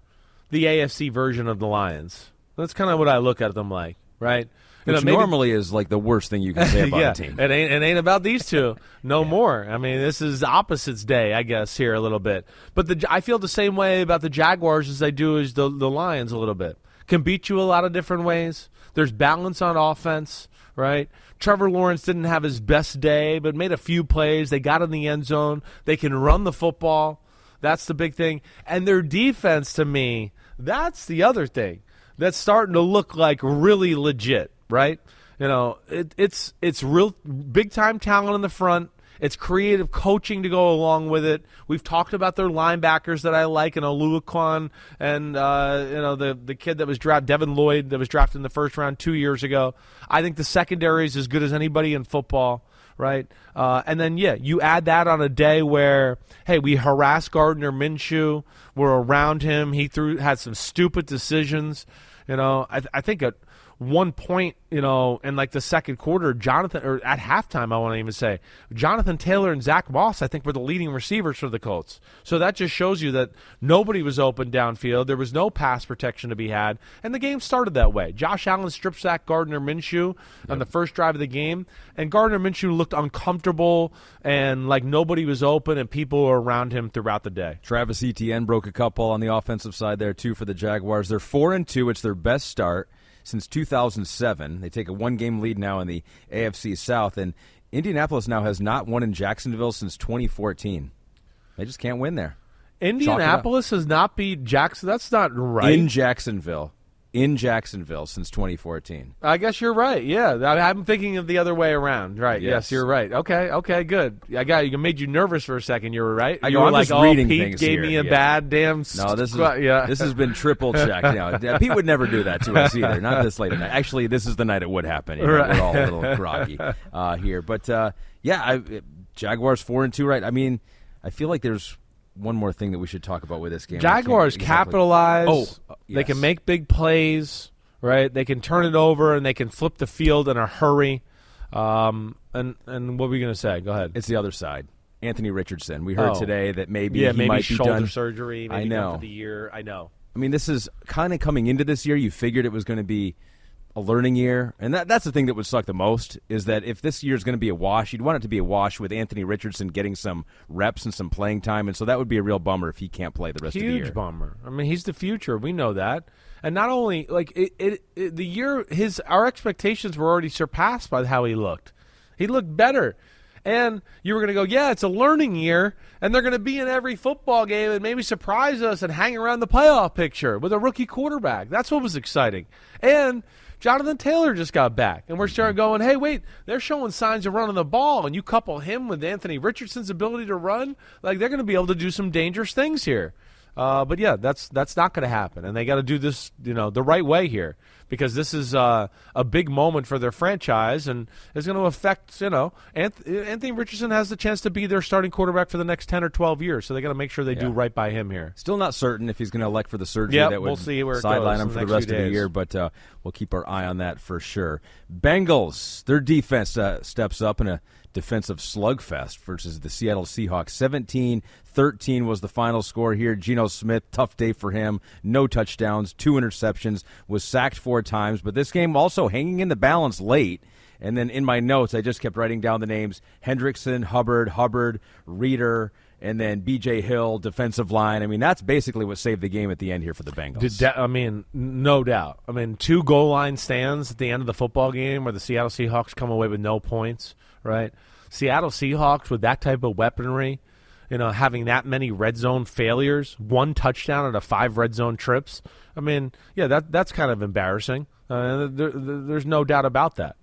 the AFC version of the Lions. That's kind of what I look at them like, right? Which know, maybe- normally is like the worst thing you can say about yeah, a team. it ain't it ain't about these two no more. I mean, this is opposites day, I guess, here a little bit. But the I feel the same way about the Jaguars as I do as the the Lions a little bit. Can beat you a lot of different ways. There's balance on offense, right? Trevor Lawrence didn't have his best day, but made a few plays. They got in the end zone. They can run the football. That's the big thing. And their defense, to me, that's the other thing that's starting to look like really legit, right? You know, it, it's it's real big time talent in the front. It's creative coaching to go along with it. We've talked about their linebackers that I like, and Oluokun, and uh, you know the the kid that was drafted, Devin Lloyd, that was drafted in the first round two years ago. I think the secondary is as good as anybody in football right? Uh, and then yeah, you add that on a day where hey, we harass Gardner Minshew, we're around him. He threw had some stupid decisions. You know, I, I think at one point, you know, in like the second quarter, Jonathan or at halftime, I want to even say Jonathan Taylor and Zach Moss, I think, were the leading receivers for the Colts. So that just shows you that nobody was open downfield. There was no pass protection to be had, and the game started that way. Josh Allen strip sacked Gardner Minshew on the first drive of the game, and Gardner Minshew looked uncomfortable and like nobody was open, and people were around him throughout the day. Travis Etienne broke a couple on the offensive side there too for the Jaguars. They're four and two. It's their best start since 2007. They take a one-game lead now in the AFC South, and Indianapolis now has not won in Jacksonville since 2014. They just can't win there. Indianapolis has not beat Jackson. That's not right. In Jacksonville, in Jacksonville since 2014. I guess you're right. Yeah, I, I'm thinking of the other way around. Right. Yes, Yes. you're right. Okay. Okay. Good. I got you. Made you nervous for a second. You were right. You were I'm like, oh, reading Pete things gave here, me a yeah. bad damn. No, this is yeah. this has been triple checked. now. Pete would never do that to us either. Not this late at night. Actually, this is the night it would happen. You know, Right. We're all a little groggy uh, here, but uh, yeah, I, Jaguars four and two. Right. I mean, I feel like there's one more thing that we should talk about with this game. Jaguars exactly- capitalize. Oh, uh, they can make big plays. Right. They can turn it over and they can flip the field in a hurry. Um. And and what were we gonna say? Go ahead. It's the other side. Anthony Richardson. We heard Oh. today that maybe yeah, he maybe might shoulder be done. surgery. Maybe I know. for the year. I know. I mean, this is kind of coming into this year. You figured it was going to be a learning year, and that, that's the thing that would suck the most is that if this year is going to be a wash, you'd want it to be a wash with Anthony Richardson getting some reps and some playing time, and so that would be a real bummer if he can't play the rest of the huge year. bummer. I mean, he's the future. We know that. And not only like it, it, it, the year his our expectations were already surpassed by how he looked. He looked better. And you were going to go, yeah, it's a learning year, and they're going to be in every football game and maybe surprise us and hang around the playoff picture with a rookie quarterback. That's what was exciting. And Jonathan Taylor just got back, and we're starting going, hey, wait, they're showing signs of running the ball, and you couple him with Anthony Richardson's ability to run, like they're going to be able to do some dangerous things here. Uh, but yeah, that's that's not going to happen, and they got to do this, you know, the right way here. because this is uh, a big moment for their franchise and is going to affect, you know, Anthony Richardson has the chance to be their starting quarterback for the next 10 or 12 years. So they got to make sure they yeah. do right by him here. Still not certain if he's going to elect for the surgery yep, that would we'll see where sideline him for the rest of the year, but uh, we'll keep our eye on that for sure. Bengals, their defense uh, steps up in a defensive slugfest versus the Seattle Seahawks. 17 13 was the final score here. Geno Smith, tough day for him. No touchdowns, two interceptions, was sacked four times. But this game also hanging in the balance late. And then in my notes, I just kept writing down the names Hendrickson, Hubbard, Hubbard, Reader, and then B.J. Hill, defensive line. I mean, that's basically what saved the game at the end here for the Bengals. I mean, no doubt. I mean, two goal line stands at the end of the football game where the Seattle Seahawks come away with no points, right? Seattle Seahawks with that type of weaponry you know, having that many red zone failures, one touchdown out of five red zone trips. I mean, yeah, that that's kind of embarrassing. Uh, there, there's no doubt about that.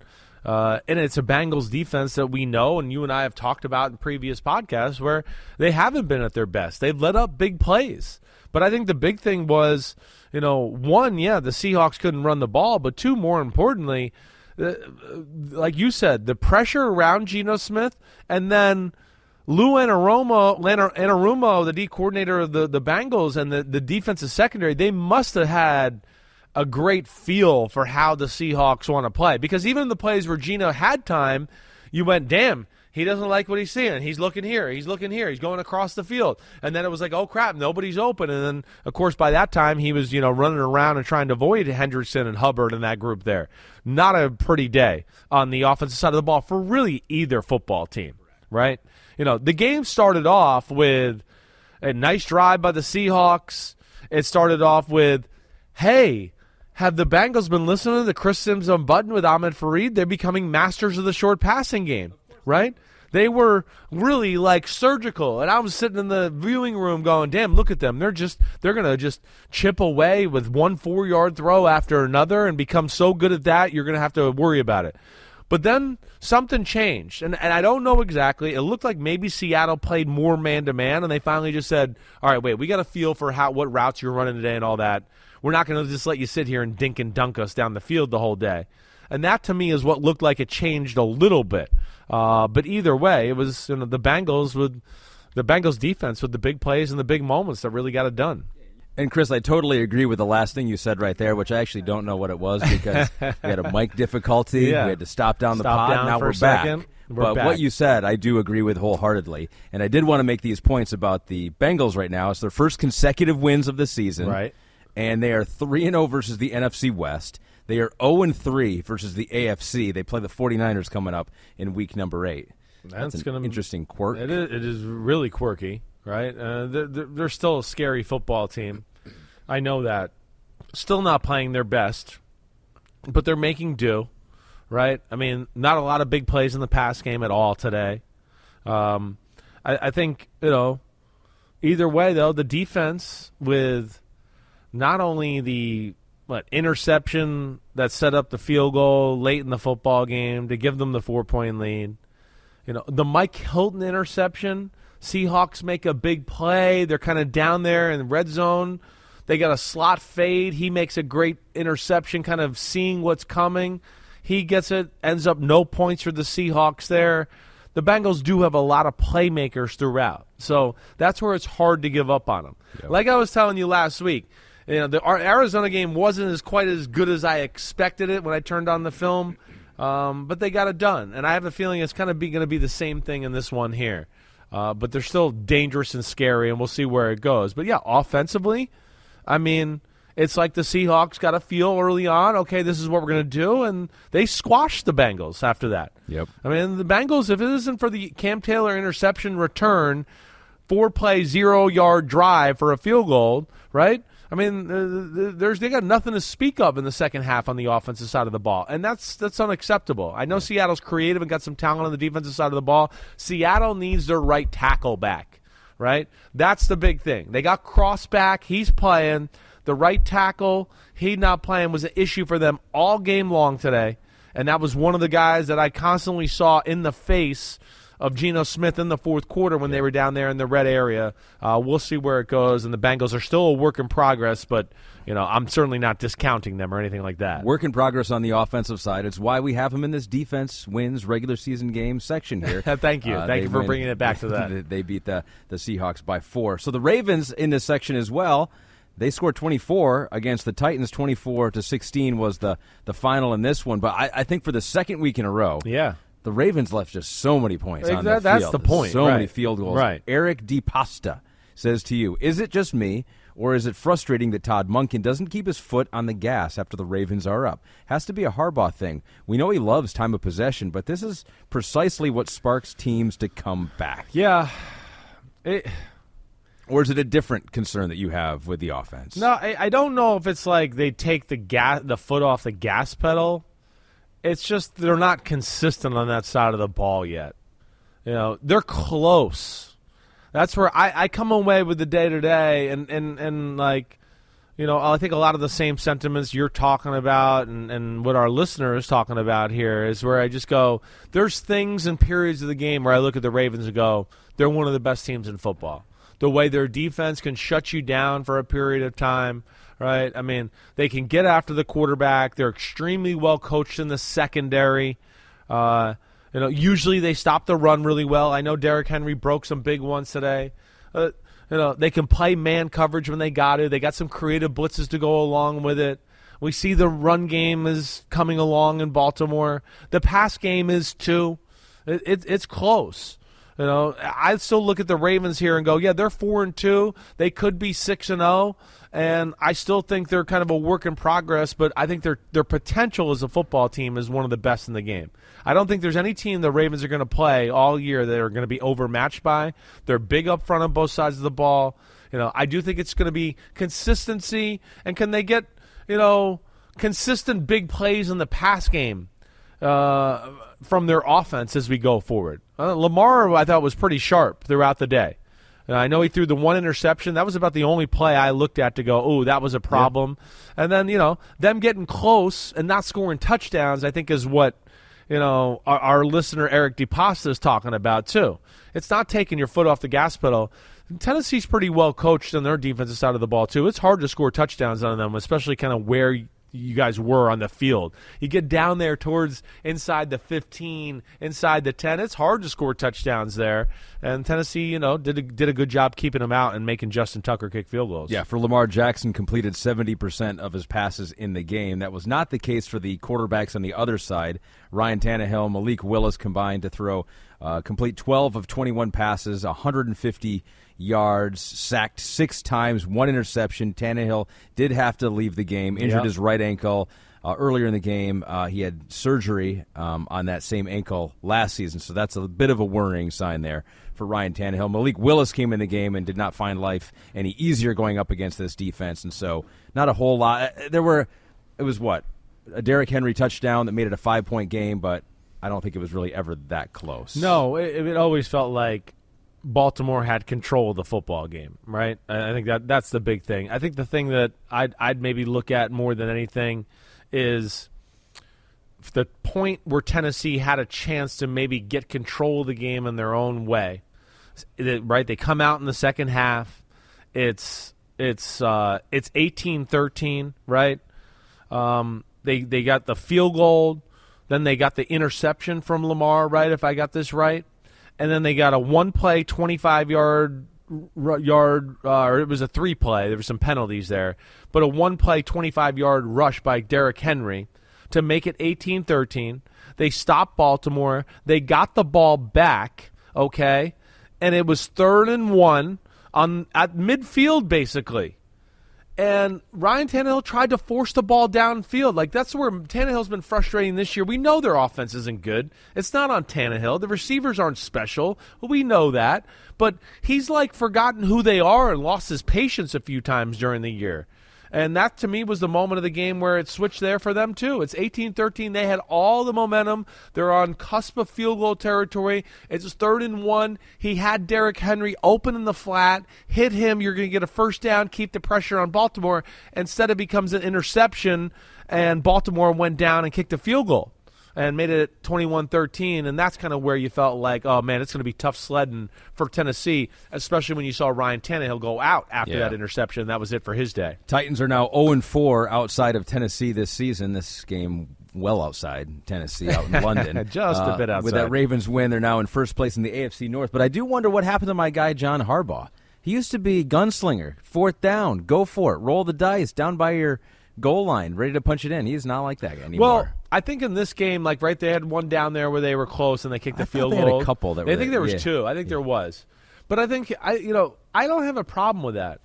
Uh, and it's a Bengals defense that we know, and you and I have talked about in previous podcasts, where they haven't been at their best. They've let up big plays. But I think the big thing was, you know, one, yeah, the Seahawks couldn't run the ball, but two, more importantly, Uh, like you said, the pressure around Geno Smith, and then – Lou Anarumo, Anarumo, the D coordinator of the, the Bengals and the, the defensive secondary, they must have had a great feel for how the Seahawks want to play. Because even in the plays where Geno had time, you went, damn, he doesn't like what he's seeing. He's looking here. He's looking here. He's going across the field. And then it was like, oh crap, nobody's open. And then, of course, by that time he was, you know, running around and trying to avoid Hendrickson and Hubbard and that group there. Not a pretty day on the offensive side of the ball for really either football team, right? you know, the game started off with a nice drive by the Seahawks. It started off with, hey, have the Bengals been listening to the Chris Simms button with Ahmed Fareed? They're becoming masters of the short passing game, right? They were really like surgical, and I was sitting in the viewing room going, "Damn, look at them! They're just they're gonna just chip away with one four yard throw after another and become so good at that you're gonna have to worry about it." But then something changed, and, and I don't know exactly. It looked like maybe Seattle played more man to man, and they finally just said, "All right, wait, we got a feel for how what routes you're running today and all that. We're not going to just let you sit here and dink and dunk us down the field the whole day." And that to me is what looked like it changed a little bit. Uh, but either way, it was you know, the Bengals with the Bengals defense with the big plays and the big moments that really got it done. And Chris, I totally agree with the last thing you said right there, which I actually don't know what it was because we had a mic difficulty. Yeah. We had to stop down the stop pod. Down now we're back. We're but back. what you said, I do agree with wholeheartedly. And I did want to make these points about the Bengals right now. It's their first consecutive wins of the season. Right. And they are 3 and 0 versus the NFC West. They are 0 and 3 versus the AFC. They play the 49ers coming up in week number 8. That's, That's an interesting quirk. It is, it is really quirky, right? Uh, they're, they're still a scary football team. I know that. Still not playing their best, but they're making do, right? I mean, not a lot of big plays in the pass game at all today. Um, I, I think, you know, either way, though, the defense with not only the what interception that set up the field goal late in the football game to give them the four point lead. You know, the Mike Hilton interception. Seahawks make a big play. They're kind of down there in the red zone. They got a slot fade. He makes a great interception, kind of seeing what's coming. He gets it, ends up no points for the Seahawks there. The Bengals do have a lot of playmakers throughout. So that's where it's hard to give up on them. Yep. Like I was telling you last week, you know, the Arizona game wasn't as quite as good as I expected it when I turned on the film, um, but they got it done. And I have a feeling it's kind of going to be the same thing in this one here. Uh, but they're still dangerous and scary, and we'll see where it goes. But yeah, offensively – I mean, it's like the Seahawks got a feel early on. Okay, this is what we're going to do, and they squashed the Bengals after that. Yep. I mean, the Bengals, if it isn't for the Cam Taylor interception return, four play, zero yard drive for a field goal, right? I mean, uh, there's they got nothing to speak of in the second half on the offensive side of the ball, and that's that's unacceptable. I know Seattle's creative and got some talent on the defensive side of the ball. Seattle needs their right tackle back right? That's the big thing. They got Cross back. He's playing. The right tackle, he not playing, was an issue for them all game long today. And that was one of the guys that I constantly saw in the face of Geno Smith in the fourth quarter when they were down there in the red area. Uh, we'll see where it goes, and the Bengals are still a work in progress, but you know I'm certainly not discounting them or anything like that. Work in progress on the offensive side. It's why we have them in this defense wins regular season game section here. Thank you, Uh, thank you for win- bringing it back to that. they beat the the Seahawks by four. So the Ravens in this section as well. They scored 24 against the Titans. 24 to 16 was the the final in this one. But I, I think for the second week in a row, yeah. The Ravens left just so many points on That- the that's field. the point, So many field goals. Right. Eric DePasta says to you, "Is it just me, or is it frustrating that Todd Monken doesn't keep his foot on the gas after the Ravens are up? Has to be a Harbaugh thing. We know he loves time of possession, but this is precisely what sparks teams to come back. Yeah. It, Or is it a different concern that you have with the offense? No, I, I don't know if it's like they take the gas, the foot off the gas pedal. It's just they're not consistent on that side of the ball yet. You know, they're close. That's where I, I come away with the day to day, and and and like, you know, I think a lot of the same sentiments you're talking about, and and what our listener is talking about here is where I just go. There's things and periods of the game where I look at the Ravens and go, they're one of the best teams in football the way their defense can shut you down for a period of time, right? I mean, they can get after the quarterback. They're extremely well coached in the secondary. Uh, you know, usually they stop the run really well. I know Derrick Henry broke some big ones today. Uh, you know, they can play man coverage when they got it. They got some creative blitzes to go along with it. We see the run game is coming along in Baltimore. The pass game is too. It, it, it's close. You know, I still look at the Ravens here and go, yeah, they're four and two. They could be six and zero, and I still think they're kind of a work in progress. But I think their their potential as a football team is one of the best in the game. I don't think there's any team the Ravens are going to play all year that are going to be overmatched by. They're big up front on both sides of the ball. You know, I do think it's going to be consistency, and can they get you know consistent big plays in the pass game? uh, from their offense as we go forward. Uh, Lamar, I thought, was pretty sharp throughout the day. Uh, I know he threw the one interception. That was about the only play I looked at to go, oh, that was a problem. And then, you know, them getting close and not scoring touchdowns, I think, is what, you know, our, our listener Eric DePasta is talking about, too. It's not taking your foot off the gas pedal. Tennessee's pretty well coached on their defensive side of the ball, too. It's hard to score touchdowns on them, especially kind of where you guys were on the field. You get down there towards inside the 15, inside the 10. It's hard to score touchdowns there. And Tennessee, you know, did a, did a good job keeping them out and making Justin Tucker kick field goals. Yeah, for Lamar Jackson, completed 70% of his passes in the game. That was not the case for the quarterbacks on the other side. Ryan Tannehill, Malik Willis combined to throw uh, complete 12 of 21 passes, 150 yards, sacked six times, one interception. Tannehill did have to leave the game, injured Yep. his right ankle. Uh, earlier in the game, uh, he had surgery um, on that same ankle last season, so that's a bit of a worrying sign there for Ryan Tannehill. Malik Willis came in the game and did not find life any easier going up against this defense, and so not a whole lot. uh, There were, it was what a Derrick Henry touchdown that made it a five point game, but I don't think it was really ever that close. No, it, it always felt like Baltimore had control of the football game, right? I think that that's the big thing. I think the thing that I'd, I'd maybe look at more than anything is the point where Tennessee had a chance to maybe get control of the game in their own way. Right? They come out in the second half. It's it's uh, it's 18-13, right? Um, they they got the field goal, then they got the interception from Lamar, right? If I got this right, and then they got a one play, twenty five yard yard, uh, or it was a three play. There were some penalties there, but a one play, twenty five yard rush by Derrick Henry to make it 18-13. They stopped Baltimore. They got the ball back, okay, and it was third and one on at midfield basically. And Ryan Tannehill tried to force the ball downfield. Like that's where Tannehill's been frustrating this year. We know their offense isn't good. It's not on Tannehill. The receivers aren't special. We know that. But he's like forgotten who they are and lost his patience a few times during the year. And that to me was the moment of the game where it switched there for them too. It's 18-13. They had all the momentum. They're on cusp of field goal territory. It's third and one. He had Derrick Henry open in the flat, hit him. You're going to get a first down, keep the pressure on Baltimore. Instead, it becomes an interception, and Baltimore went down and kicked a field goal. And made it 21-13 and that's kind of where you felt like oh man it's going to be tough sledding for Tennessee especially when you saw Ryan Tannehill go out after Yeah. that interception that was it for his day Titans are now 0 4 outside of Tennessee this season. This game well outside Tennessee, out in London. Uh, Just a bit outside. With that Ravens win, they're now in first place in the AFC North. But I do wonder what happened to my guy John Harbaugh. He used to be gunslinger, fourth down, go for it, roll the dice, down by your goal line, ready to punch it in. He's not like that anymore. Well, I think in this game, like right, they had one down there where they were close and they kicked I the thought field they had a goal. couple that I were think there, was yeah. two. I think there was, but I think I, you know, I don't have a problem with that.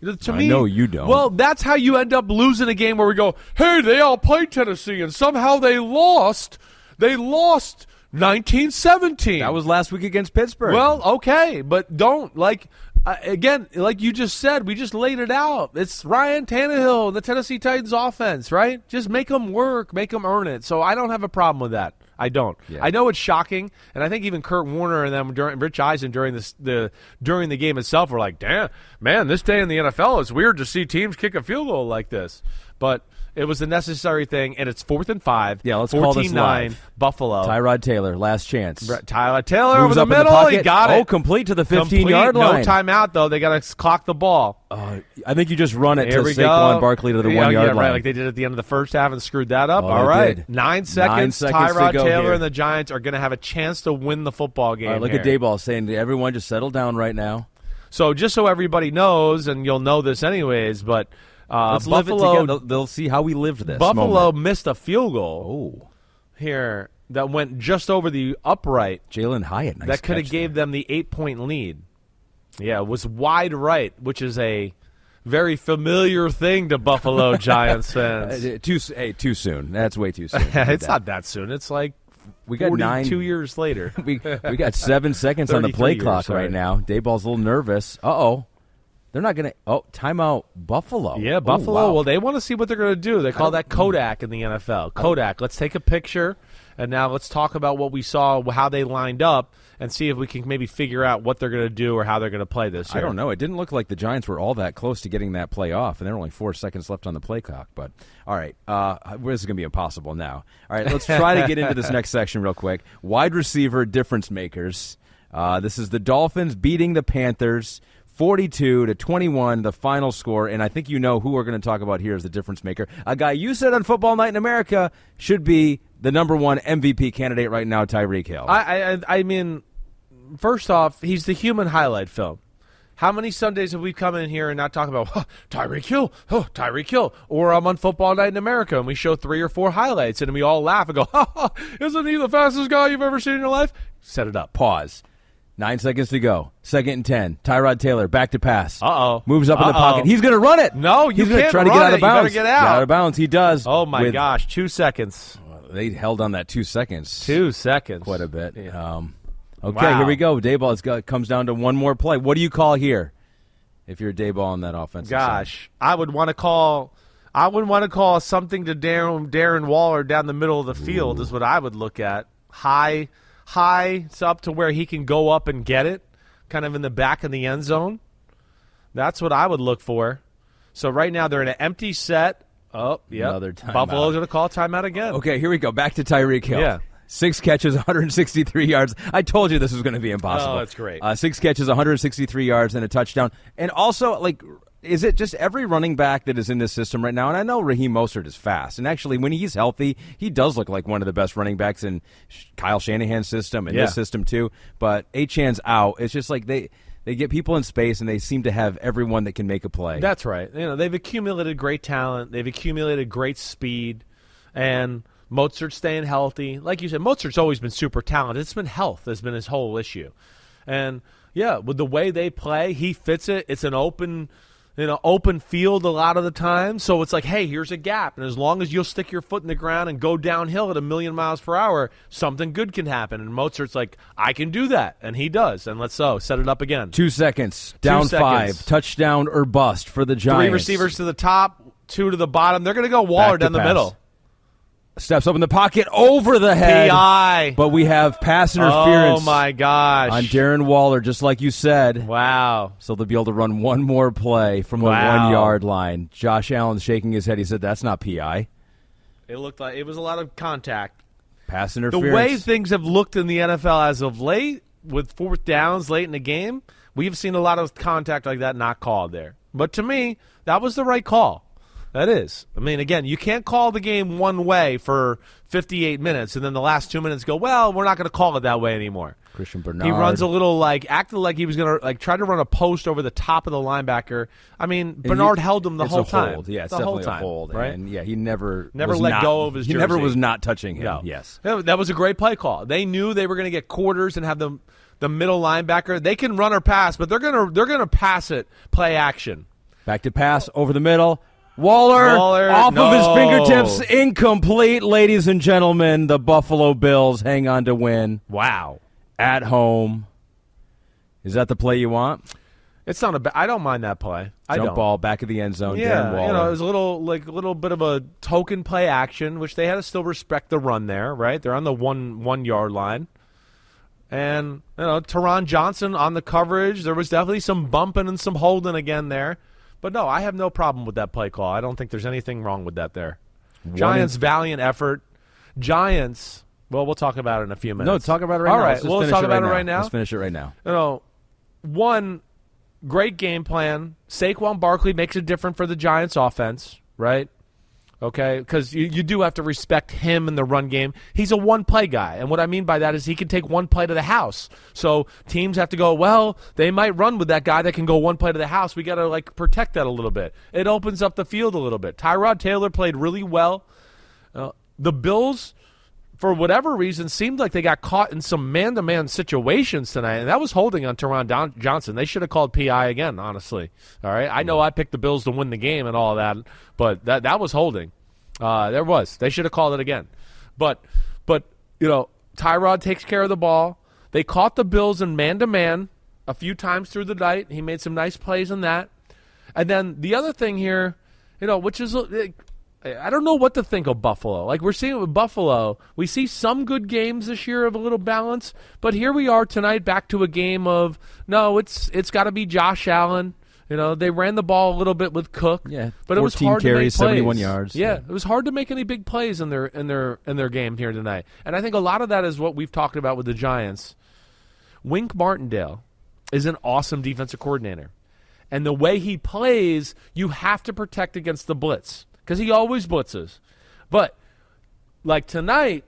You know, to I me, know you don't. Well, that's how you end up losing a game where we go, "Hey, they all played Tennessee and somehow they lost. They lost 1917." that was last week against Pittsburgh. Well, okay, but don't like uh, again, like you just said, we just laid it out. It's Ryan Tannehill, the Tennessee Titans offense, right? Just make them work, make them earn it. So I don't have a problem with that. I don't. Yeah. I know it's shocking, and I think even Kurt Warner and them during Rich Eisen during this the during the game itself were like, "Damn, man, this day in the NFL, it's weird to see teams kick a field goal like this." But it was a necessary thing, and it's fourth and five. Yeah, let's call this 14-9, live. Buffalo. Tyrod Taylor, last chance. Tyler Taylor Moves over the up in the middle. He got it. Oh, complete to the 15 Complete. yard line. No timeout though. They got to clock the ball. Uh, I think you just run it Here to Saquon go. Barkley to the yeah, one yard yeah, line. right, like they did at the end of the first half and screwed that up. Oh, All right, did. nine seconds. seconds to Tyrod Taylor here. and the Giants are going to have a chance to win the football game. Right, look here. at Daboll saying to everyone, just settle down right now. So just so everybody knows, and you'll know this anyways, but uh, Let's Buffalo, They'll, they'll see how we lived this. Buffalo moment. missed a field goal Oh, here that went just over the upright. Jalin Hyatt. Nice that could have gave them the eight point lead. Yeah, it was wide right, which is a very familiar thing to Buffalo Giants Uh, fans. too hey, too soon. That's way too soon. It's that. not that soon. It's like We got 42 nine- years later. we, we got seven seconds on the play clock right now. Daboll's a little nervous. Uh oh. They're not going to. Oh, timeout Buffalo. Yeah, Oh, Buffalo. wow. Well, they want to see what they're going to do. They call that Kodak in the NFL. Kodak. Let's take a picture, and now let's talk about what we saw, how they lined up, and see if we can maybe figure out what they're going to do or how they're going to play this I don't know. It didn't look like the Giants were all that close to getting that play off, and there were only four seconds left on the play clock. But all right, uh, this is going to be impossible now. All right, let's try to get into this next section real quick. Wide receiver difference makers. Uh, this is the Dolphins beating the Panthers. 42 to 21, the final score, and I think you know who we're going to talk about here as the difference maker. A guy you said on Football Night in America should be the number one MVP candidate right now, Tyreek Hill. I, I, I mean, first off, he's the human highlight film. How many Sundays have we come in here and not talk about huh, Tyreek Hill, oh, Tyreek Hill, or I'm on Football Night in America and we show three or four highlights and we all laugh and go, ha, isn't he the fastest guy you've ever seen in your life? Set it up. Pause. Nine seconds to go. Second and ten. Tyrod Taylor back to pass. Uh-oh. Moves up in the pocket. He's going to run it. No, you He's gonna try to get out it. of bounds. get out. out of bounds. He does. Oh my with- gosh, two seconds. They held on that two seconds. Two seconds. Quite a bit. Yeah. Um, okay, Wow. here we go. Daboll got, comes down to one more play. What do you call here? If you're Daboll on that offensive side? Gosh, I would want to call. I would want to call something to Darren Darren Waller down the middle of the field is what I would look at. High, high, up to where he can go up and get it, kind of in the back of the end zone. That's what I would look for. So right now they're in an empty set. Oh, yeah. Another timeout. Buffalo's going to call timeout again. Okay, here we go. Back to Tyreek Hill. Yeah. Six catches, 163 yards. I told you this was going to be impossible. Oh, that's great. Uh, six catches, 163 yards, and a touchdown. And also, like, is it just every running back that is in this system right now? And I know Raheem Mostert is fast, and actually, when he's healthy, he does look like one of the best running backs in Kyle Shanahan's system and Yeah. this system too. But Achane's out. It's just like they they get people in space, and they seem to have everyone that can make a play. That's right. You know, they've accumulated great talent. They've accumulated great speed, and Mostert's staying healthy. Like you said, Mostert's always been super talented. It's been health that's been his whole issue, and yeah, with the way they play, he fits it. It's an open, you know, open field a lot of the time. So it's like, hey, here's a gap, and as long as you'll stick your foot in the ground and go downhill at a million miles per hour, something good can happen. And Mostert's like, I can do that, and he does. And let's so set it up again. Two seconds, down seconds. five, touchdown or bust for the Giants. Three receivers to the top, two to the bottom. They're going to go Waller Back down the pass. middle. Steps up in the pocket over the head. PI. But we have pass oh, interference Oh my gosh! on Darren Waller, just like you said. wow. So they'll be able to run one more play from the Wow. one yard line. Josh Allen's shaking his head. He said, "That's not PI." It looked like it was a lot of contact. Pass interference. the way things have looked in the NFL as of late, with fourth downs late in the game, we've seen a lot of contact like that not called there. But to me, that was the right call. That is. I mean, again, you can't call the game one way for 58 minutes and then the last two minutes go, well, we're not going to call it that way anymore. Christian Bernard. He runs a little like acted like he was going to like try to run a post over the top of the linebacker. I mean, Bernard he- held him the whole time. Hold. Yeah, it's the whole definitely time, a hold. right? And yeah, he never Never let not- go of his He never was not touching him. No. Yes. That was a great play call. They knew they were going to get quarters and have the the middle linebacker. They can run or pass, but they're going to they're going to pass it play action. Back to pass over the middle. Waller, Waller, off of his fingertips, incomplete. Ladies and gentlemen, the Buffalo Bills hang on to win Wow. at home. Is that the play you want? It's not a ba- I don't mind that play. I Jump don't. ball back of the end zone. Yeah, you know, it was a little like a little bit of a token play action, which they had to still respect the run there, right? They're on the one one yard line, and you know, Taron Johnson on the coverage. There was definitely some bumping and some holding again there, but no, I have no problem with that play call. I don't think there's anything wrong with that there. Giants valiant effort. Giants. Well, we'll talk about it in a few minutes. no, talk about it right All now. right, well, talk about it now. right now Let's finish it right now. you know, one great game plan. Saquon Barkley makes it different for the Giants offense, right? Okay, because you, you do have to respect him in the run game. He's a one play guy. And what I mean by that is he can take one play to the house. So teams have to go, well, they might run with that guy that can go one play to the house. We got to like protect that a little bit. It opens up the field a little bit. Tyrod Taylor played really well. Uh, the Bills, for whatever reason, seemed like they got caught in some man-to-man situations tonight, and that was holding on Taron Don- Johnson. They should have called PI again, honestly. All right, I know I picked the Bills to win the game and all that, but that that was holding. Uh, there was. They should have called it again, but but you know, Tyrod takes care of the ball. They caught the Bills in man-to-man a few times through the night. He made some nice plays in that. And then the other thing here, you know, which is I don't know what to think of Buffalo. Like we're seeing it with Buffalo, we see some good games this year of a little balance, but here we are tonight back to a game of no, it's it's got to be Josh Allen. You know, they ran the ball a little bit with Cook, Yeah, but it was hard carries, to make plays. 71 yards. Yeah, Yeah. it was hard to make any big plays in their in their in their game here tonight. And I think a lot of that is what we've talked about with the Giants. Wink Martindale is an awesome defensive coordinator. And the way he plays, you have to protect against the blitz because he always blitzes. But like tonight,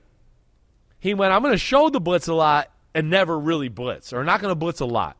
he went, I'm going to show the blitz a lot and never really blitz, or not going to blitz a lot.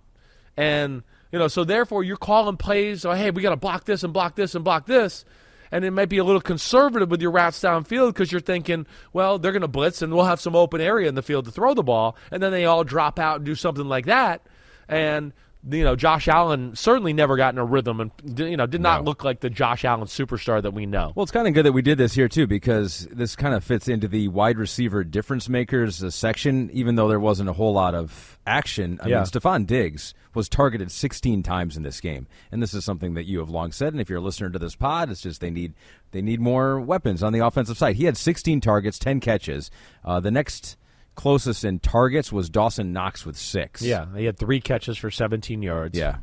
And, you know, so therefore you're calling plays, so hey, we got to block this and block this and block this. And it might be a little conservative with your routes downfield because you're thinking, well, they're going to blitz and we'll have some open area in the field to throw the ball. And then they all drop out and do something like that. And, you know, Josh Allen certainly never got in a rhythm and, you know, did not No. look like the Josh Allen superstar that we know. Well, it's kind of good that we did this here too, because this kind of fits into the wide receiver difference makers section. Even though there wasn't a whole lot of action, I Yeah. mean, Stefon Diggs was targeted 16 times in this game, and this is something that you have long said. And if you're a listener to this pod, it's just they need they need more weapons on the offensive side. He had 16 targets, 10 catches. Uh, the next closest in targets was Dawson Knox with six. Yeah, he had three catches for 17 yards. yeah.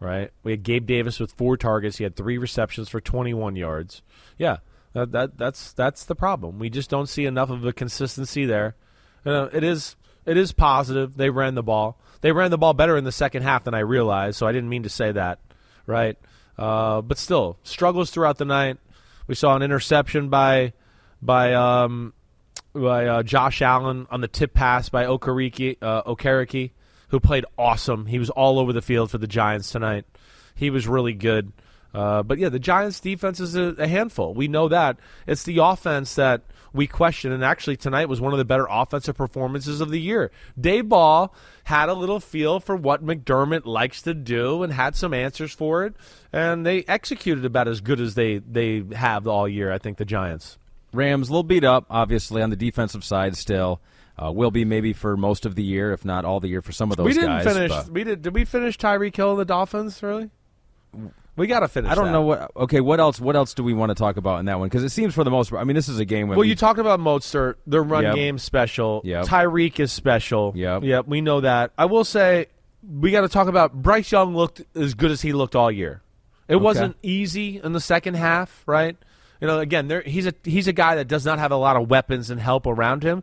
right? We had Gabe Davis with four targets. He had three receptions for 21 yards. Yeah, that, that that's that's the problem. We just don't see enough of a consistency there. You know, it is it is positive. They ran the ball. They ran the ball better in the second half than I realized. So I didn't mean to say that, right? Uh, but still, struggles throughout the night. We saw an interception by by um, by uh, Josh Allen on the tip pass by Okereke, uh, Okereke, who played awesome. He was all over the field for the Giants tonight. He was really good. Uh, but yeah, the Giants' defense is a, a handful. We know that. It's the offense that we question. And actually, tonight was one of the better offensive performances of the year. Daboll had a little feel for what McDermott likes to do and had some answers for it. And they executed about as good as they, they have all year, I think, the Giants. Rams a little beat up, obviously on the defensive side. Still, uh, will be maybe for most of the year, if not all the year, for some of those we didn't guys. finish. but- We did. Did we finish Tyreek Hill and the Dolphins? Really? We got to finish. I don't that. know what. Okay, what else? What else do we want to talk about in that one? Because it seems for the most part. I mean, this is a game. Where Well, we, you talked about Mostert. Their run Yep. game special. Yep. Tyreek is special. Yep. Yep. We know that. I will say we got to talk about Bryce Young looked as good as he looked all year. It wasn't easy in the second half, right? You know, again, there, he's a he's a guy that does not have a lot of weapons and help around him.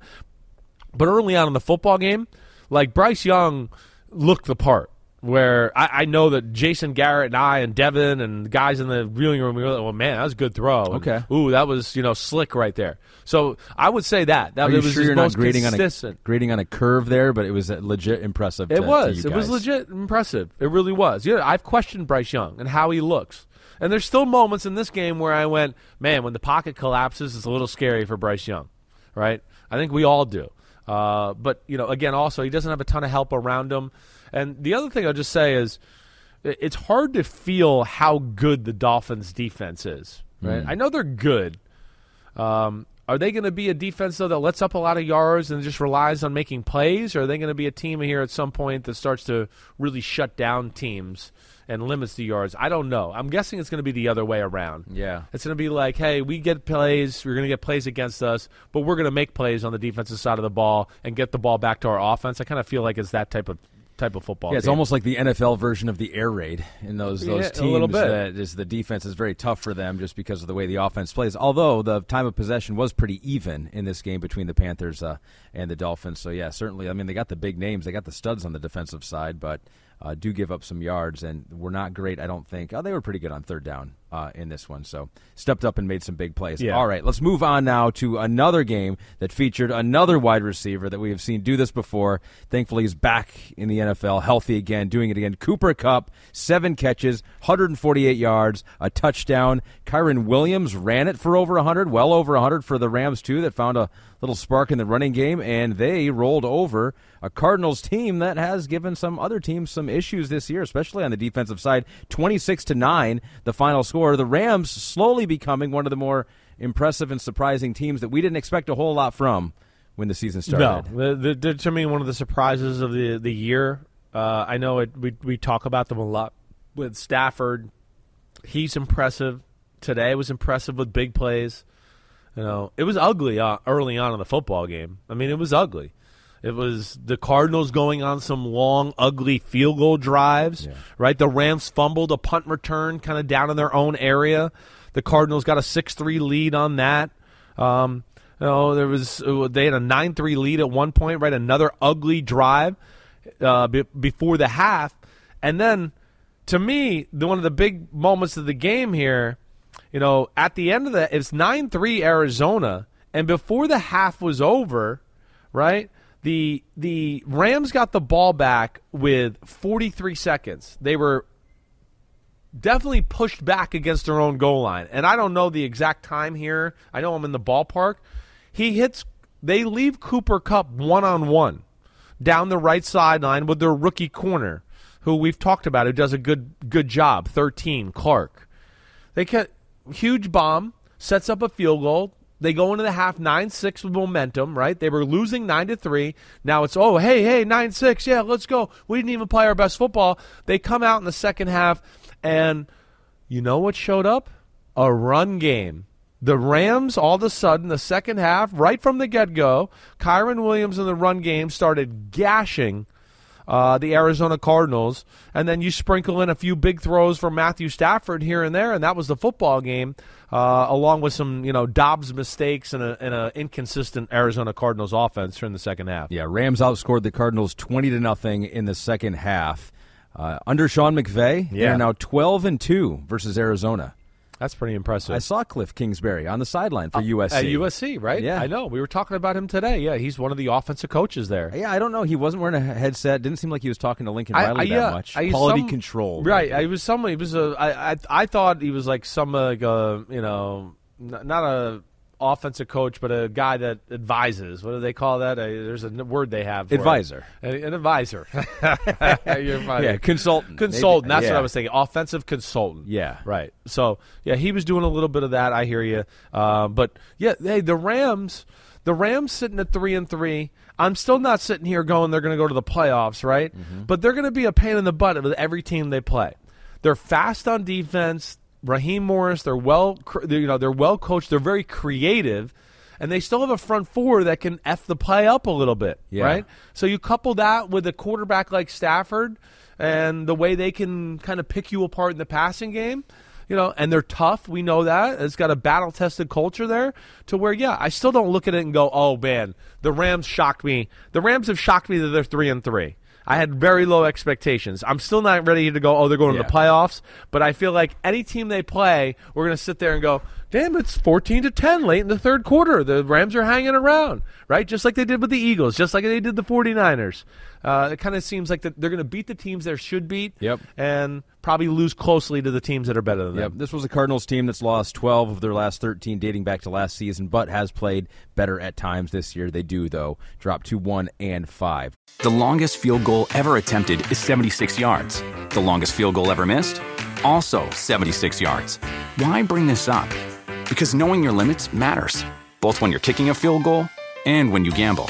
But early on in the football game, like Bryce Young looked the part. Where I, I know that Jason Garrett and I and Devin and the guys in the viewing room, we were like, well, man, that was a good throw. And, Okay. Ooh, that was, you know, slick right there. So I would say that. That Are you was sure his you're not most grading on a consistent. grading on a curve there? But it was legit impressive. to- It to was. you It was guys. legit impressive. It really was. Yeah, I've questioned Bryce Young and how he looks. And there's still moments in this game where I went, man, when the pocket collapses, it's a little scary for Bryce Young, right? I think we all do. Uh, but you know, again, also he doesn't have a ton of help around him. And the other thing I'll just say is, it's hard to feel how good the Dolphins' defense is. Right? I know they're good. Um, are they going to be a defense though that lets up a lot of yards and just relies on making plays, or are they going to be a team here at some point that starts to really shut down teams and limits the yards? I don't know. I'm guessing it's going to be the other way around. Yeah. it's going to be like, hey, we get plays, we're going to get plays against us, but we're going to make plays on the defensive side of the ball and get the ball back to our offense. I kind of feel like it's that type of type of football. Yeah, it's almost like the NFL version of the air raid in those those Yeah, a teams. little bit. That is the defense is very tough for them just because of the way the offense plays. Although the time of possession was pretty even in this game between the Panthers uh, and the Dolphins. So yeah, certainly. I mean, they got the big names, they got the studs on the defensive side, but uh, do give up some yards and were not great. I don't think. Oh, they were pretty good on third down uh, in this one. So stepped up and made some big plays. Yeah. All right, let's move on now to another game that featured another wide receiver that we have seen do this before. Thankfully, he's back in the NFL, healthy again, doing it again. Cooper Kupp, seven catches, 148 yards, a touchdown. Kyren Williams ran it for over 100, well over 100 for the Rams too. That found a little spark in the running game, and they rolled over a Cardinals team that has given some other teams some issues this year, especially on the defensive side. 26 to 9, the final score. The Rams slowly becoming one of the more impressive and surprising teams that we didn't expect a whole lot from when the season started. No, the, the, they're, to me one of the surprises of the the year. Uh, I know it, we we talk about them a lot with Stafford. He's impressive. Today was impressive with big plays. You know, it was ugly uh, early on in the football game. I mean, it was ugly. It was the Cardinals going on some long, ugly field goal drives, right? The Rams fumbled a punt return kind of down in their own area. The Cardinals got a 6 3 lead on that. Um, you know, there was uh, they had a 9 3 lead at one point, right? Another ugly drive uh, be- before the half. And then, to me, the, one of the big moments of the game here, you know, at the end of the, it's 9 3 Arizona. And before the half was over, right? The the Rams got the ball back with 43 seconds. They were definitely pushed back against their own goal line. And I don't know the exact time here. I know I'm in the ballpark. He hits they leave Cooper Kupp one on one down the right sideline with their rookie corner, who we've talked about, who does a good good job. 13, Clark. They get huge bomb, sets up a field goal. They go into the half nine six with momentum, right? They were losing nine to three. Now it's oh hey hey nine six yeah let's go. We didn't even play our best football. They come out in the second half, and you know what showed up? A run game. The Rams, all of a sudden, the second half, right from the get go, Kyren Williams in the run game started gashing uh, the Arizona Cardinals, and then you sprinkle in a few big throws from Matthew Stafford here and there, and that was the football game, uh, along with some you know Dobbs mistakes and a, and a inconsistent Arizona Cardinals offense during the second half. Yeah, Rams outscored the Cardinals 20 to nothing in the second half. Uh, under Sean McVay, Yeah. they're now 12 and 2 versus Arizona. That's pretty impressive. I saw Cliff Kingsbury on the sideline for uh, USC. At USC, right? Yeah. I know. We were talking about him today. Yeah, he's one of the offensive coaches there. Yeah, I don't know. He wasn't wearing a headset. Didn't seem like he was talking to Lincoln I- Riley I- that yeah, much. I- Quality some- control. Right. I was some. He was a. I, I. I thought he was like some like a you know not a offensive coach, but a guy that advises. What do they call that? A, there's a word they have. Advisor. A- An advisor. Yeah, consultant. Consultant. Maybe- That's what. I was thinking. Offensive consultant. Yeah. Right. So yeah, he was doing a little bit of that. I hear you. Uh, but yeah, hey, the Rams, the Rams sitting at three and three. I'm still not sitting here going they're going to go to the playoffs, right? But they're going to be a pain in the butt with every team they play. They're fast on defense. Raheem Morris, they're well, they're, you know, they're well coached. They're very creative, and they still have a front four that can f the play up a little bit, Yeah. right? So you couple that with a quarterback like Stafford and the way they can kind of pick you apart in the passing game. you know, and they're tough. We know that. It's got a battle tested culture there to where, yeah, I still don't look at it and go, oh, man, the Rams shocked me. The Rams have shocked me that they're 3 and 3. I had very low expectations. I'm still not ready to go, oh, they're going Yeah. to the playoffs, but I feel like any team they play, we're going to sit there and go, damn, it's 14 to 10 late in the third quarter. The Rams are hanging around, right? Just like they did with the Eagles, just like they did the 49ers. Uh, it kind of seems like that they're going to beat the teams they should beat Yep. and probably lose closely to the teams that are better than Yep. them. This was a Cardinals team that's lost 12 of their last 13 dating back to last season, but has played better at times this year. They do, though, drop to 1 and 5. The longest field goal ever attempted is 76 yards. The longest field goal ever missed? Also 76 yards. Why bring this up? Because knowing your limits matters, both when you're kicking a field goal and when you gamble.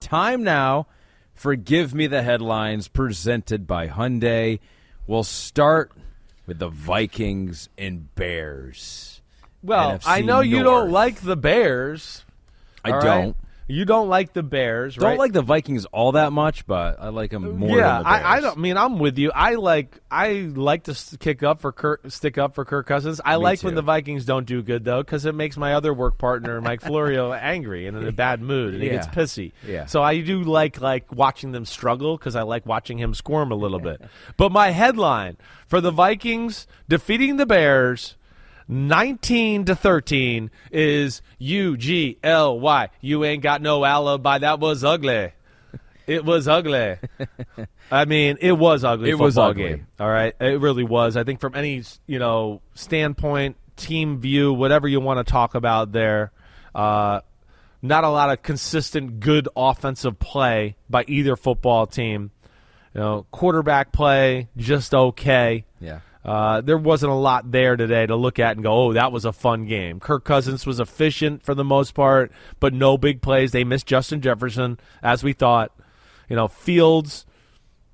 Time now for Give Me the Headlines presented by Hyundai. We'll start with the Vikings and Bears. Well, NFC I know you don't like the Bears. I all right? You don't like the Bears, right? Don't like the Vikings all that much, but I like them more yeah, than the Bears. I, I don't I mean I'm with you. I like I like to kick up for Kirk, stick up for Kirk Cousins. I Me like when the Vikings don't do good though, because it makes my other work partner Mike Florio angry and in a bad mood, and he gets pissy. Yeah. So I do like like watching them struggle because I like watching him squirm a little bit. But my headline for the Vikings defeating the Bears. 19 to 13 is U G L Y. You ain't got no alibi. That was ugly. It was ugly. I mean, it was ugly. It was ugly. Game, all right, it really was. I think from any you know standpoint, team view, whatever you want to talk about there, uh, not a lot of consistent good offensive play by either football team. You know, quarterback play just okay. Yeah. Uh, there wasn't a lot there today to look at and go, oh, that was a fun game. Kirk Cousins was efficient for the most part, but no big plays. They missed Justin Jefferson, as we thought. You know, Fields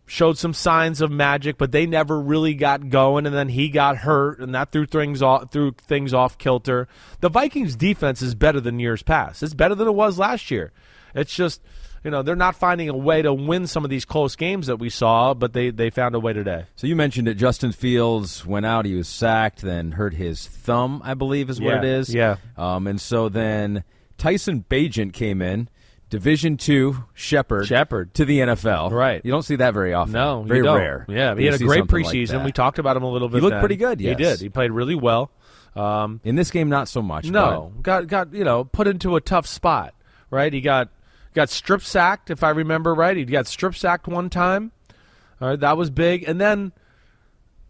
showed some signs of magic, but they never really got going. And then he got hurt, and that threw things off, threw things off kilter. The Vikings' defense is better than years past. It's better than it was last year. It's just, you know, they're not finding a way to win some of these close games that we saw, but they they found a way today. So you mentioned it. Justin Fields went out. He was sacked, then hurt his thumb, I believe is what Yeah, it is. yeah. Um, and so then Tyson Bagent came in, Division Two Shepherd, Shepherd. to the NFL. Right. You don't see that very often. No, very rare. Yeah, he had a great something like preseason. we talked about him a little bit. He looked then. pretty good, yes. he did. He played really well. Um, in this game, not so much. no, got got you know put into a tough spot. Right, he got got strip sacked if I remember right. He got strip sacked one time. All right, that was big, and then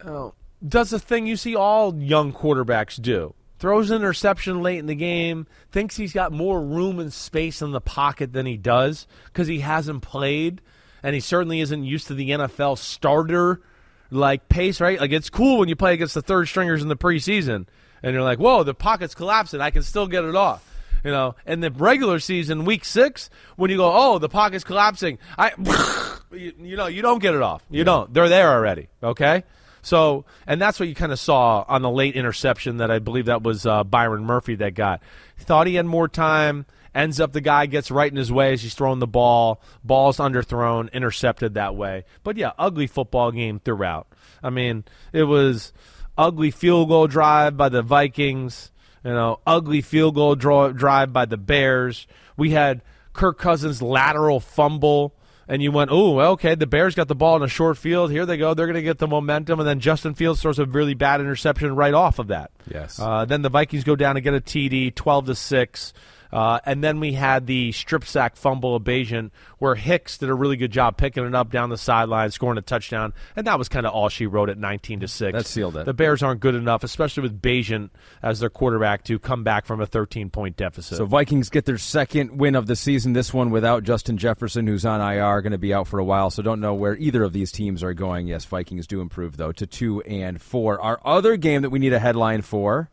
oh, does the thing you see all young quarterbacks do. Throws an interception late in the game, thinks he's got more room and space in the pocket than he does because he hasn't played, and he certainly isn't used to the NFL starter like pace, right? Like it's cool when you play against the third stringers in the preseason, and you're like, "Whoa, the pocket's collapsing. I can still get it off." You know, and the regular season, week six, when you go, "Oh, the pocket's collapsing," I, you, you know, you don't get it off. You don't. They're there already. Okay. So, and that's what you kind of saw on the late interception that I believe that was uh, Byron Murphy that got. Thought he had more time, ends up the guy gets right in his way as he's throwing the ball. Ball's underthrown, intercepted that way. But yeah, ugly football game throughout. I mean, it was ugly field goal drive by the Vikings. You know, ugly field goal draw, drive by the Bears. We had Kirk Cousins lateral fumble and you went, oh, okay, the Bears got the ball in a short field. Here they go. They're going to get the momentum. And then Justin Fields throws a really bad interception right off of that. Yes. Uh, then the Vikings go down and get a TD, 12 to 6. Uh, and then we had the strip sack fumble evasion where Hicks did a really good job picking it up down the sideline, scoring a touchdown, and that was kind of all she wrote at 19 to six. That sealed it. The Bears aren't good enough, especially with Bagent as their quarterback, to come back from a 13 point deficit. So Vikings get their second win of the season. This one without Justin Jefferson, who's on IR, going to be out for a while. So don't know where either of these teams are going. Yes, Vikings do improve though to two and four. Our other game that we need a headline for: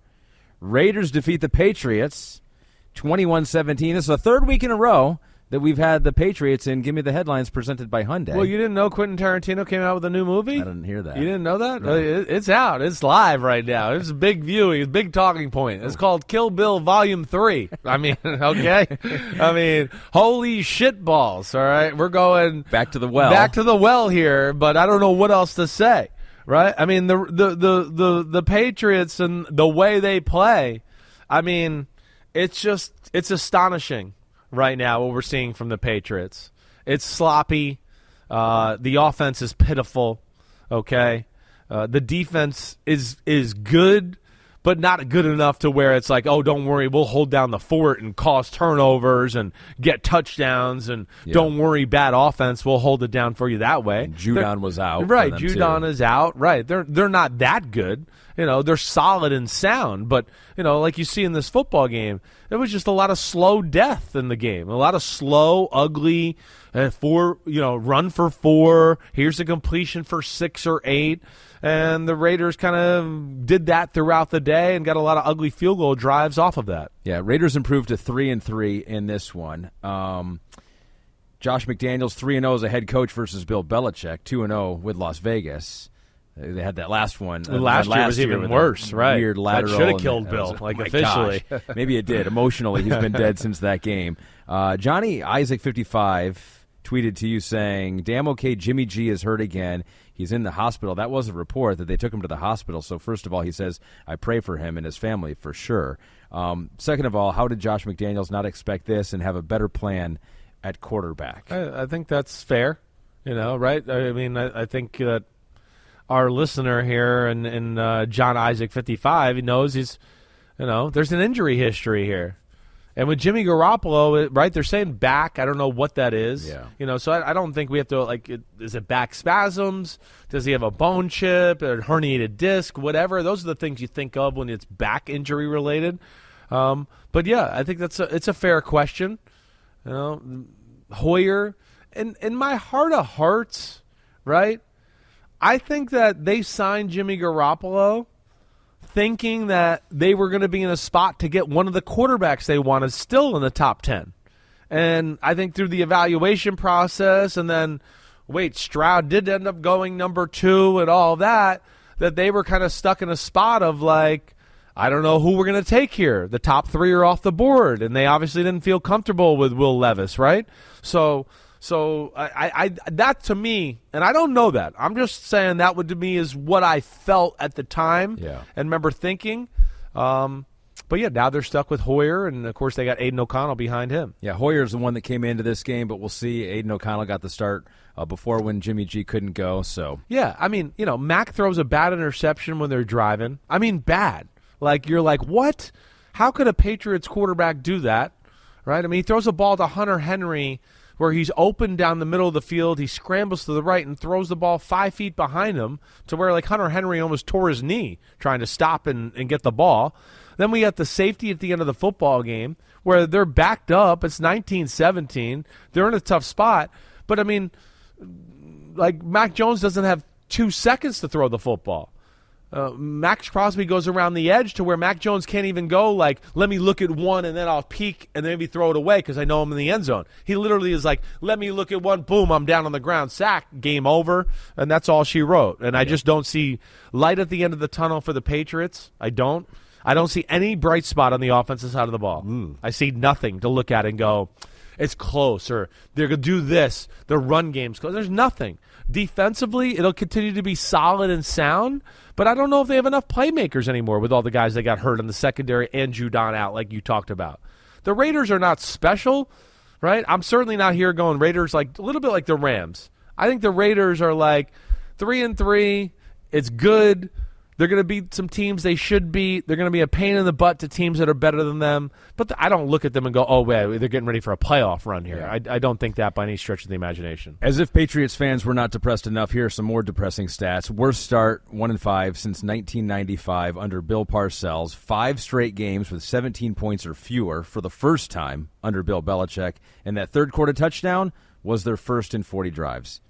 Raiders defeat the Patriots. 21 17. This is the third week in a row that we've had the Patriots in. Give me the headlines presented by Hyundai. Well, you didn't know Quentin Tarantino came out with a new movie? I didn't hear that. You didn't know that? No. Uh, It's out. It's live right now. It's a big viewing. It's a big talking point. It's called Kill Bill Volume 3. I mean, okay? I mean, holy shit balls, all right? We're going back to the well. back to the well here, but I don't know what else to say, right? I mean, the the the the, the Patriots and the way they play, I mean, it's just it's astonishing right now what we're seeing from the Patriots. It's sloppy. Uh, the offense is pitiful. Okay, uh, the defense is is good, but not good enough to where it's like, oh, don't worry, we'll hold down the fort and cause turnovers and get touchdowns, and Yeah. don't worry, bad offense, we'll hold it down for you that way. Judon They're- was out right? Judon too. is out, right? They're they're not that good. You know, they're solid and sound, but you know, like you see in this football game, there was just a lot of slow death in the game. A lot of slow, ugly, uh, four, you know, run for four. Here's a completion for six or eight, and the Raiders kind of did that throughout the day and got a lot of ugly field goal drives off of that. Yeah, Raiders improved to three and three in this one. Um, Josh McDaniels three and zero as a head coach versus Bill Belichick two and zero with Las Vegas. They had that last one. uh, Last that year was even with worse, right. Weird That lateral. shoulda killed that Bill, was- like, oh officially. gosh. Maybe it did. Emotionally, he's been dead since that game. Uh, Johnny Isaac fifty five tweeted to you saying, "Damn okay, Jimmy G is hurt again. He's in the hospital." That was a report that they took him to the hospital. So first of all, he says, "I pray for him and his family for sure." Um, second of all, how did Josh McDaniels not expect this and have a better plan at quarterback? I, I think that's fair. You know, right? I mean, I, I think that our listener here and, and uh, John Isaac fifty five, he knows he's, you know, there's an injury history here. And with Jimmy Garoppolo, right? They're saying back. I don't know what that is. Yeah. You know, so I, I don't think we have to like. It, is it back spasms? Does he have a bone chip, a herniated disc, whatever? Those are the things you think of when it's back injury related. Um, but yeah, I think that's a, it's a fair question. You know, Hoyer, in in my heart of hearts, right? I think that they signed Jimmy Garoppolo thinking that they were going to be in a spot to get one of the quarterbacks they wanted still in the top 10. And I think through the evaluation process and then wait, Stroud did end up going number 2 and all that that they were kind of stuck in a spot of like I don't know who we're going to take here. The top 3 are off the board and they obviously didn't feel comfortable with Will Levis, right? So so I, I, I that to me, and I don't know that. I'm just saying that would to me is what I felt at the time, Yeah. and remember thinking. Um, but yeah, now they're stuck with Hoyer, and of course they got Aidan O'Connell behind him. Yeah, Hoyer's the one that came into this game, but we'll see. Aidan O'Connell got the start uh, before when Jimmy G couldn't go. So Yeah, I mean, you know, Mac throws a bad interception when they're driving. I mean, bad. Like you're like, what? How could a Patriots quarterback do that? Right? I mean, he throws a ball to Hunter Henry where he's open down the middle of the field. He scrambles to the right and throws the ball five feet behind him to where like Hunter Henry almost tore his knee trying to stop and, and get the ball. Then we got the safety at the end of the football game where they're backed up. It's 1917. They're in a tough spot. But I mean, like Mac Jones doesn't have two seconds to throw the football. Uh, Maxx Crosby goes around the edge to where Mac Jones can't even go. Like, let me look at one and then I'll peek and then maybe throw it away because I know I'm in the end zone. He literally is like, let me look at one, boom, I'm down on the ground, sack, game over, and that's all she wrote. And I just don't see light at the end of the tunnel for the Patriots. I don't. I don't see any bright spot on the offensive side of the ball. I see nothing to look at and go, it's close, or they're going to do this. The run game's close. There's nothing. Defensively, it'll continue to be solid and sound, but I don't know if they have enough playmakers anymore with all the guys that got hurt in the secondary and Judon out, like you talked about. The Raiders are not special, right? I'm certainly not here going Raiders like a little bit like the Rams. I think the Raiders are like three and three. It's good. They're going to beat some teams they should beat. They're going to be a pain in the butt to teams that are better than them. But th- I don't look at them and go, "Oh, wait, they're getting ready for a playoff run here." I, I don't think that by any stretch of the imagination. As if Patriots fans were not depressed enough, here are some more depressing stats. Worst start, one and five since 1995 under Bill Parcells. Five straight games with 17 points or fewer for the first time under Bill Belichick, and that third quarter touchdown was their first in 40 drives.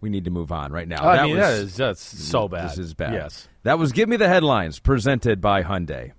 We need to move on right now. I that mean, was, that is that's so bad. This is bad. Yes. That was Give Me the Headlines, presented by Hyundai.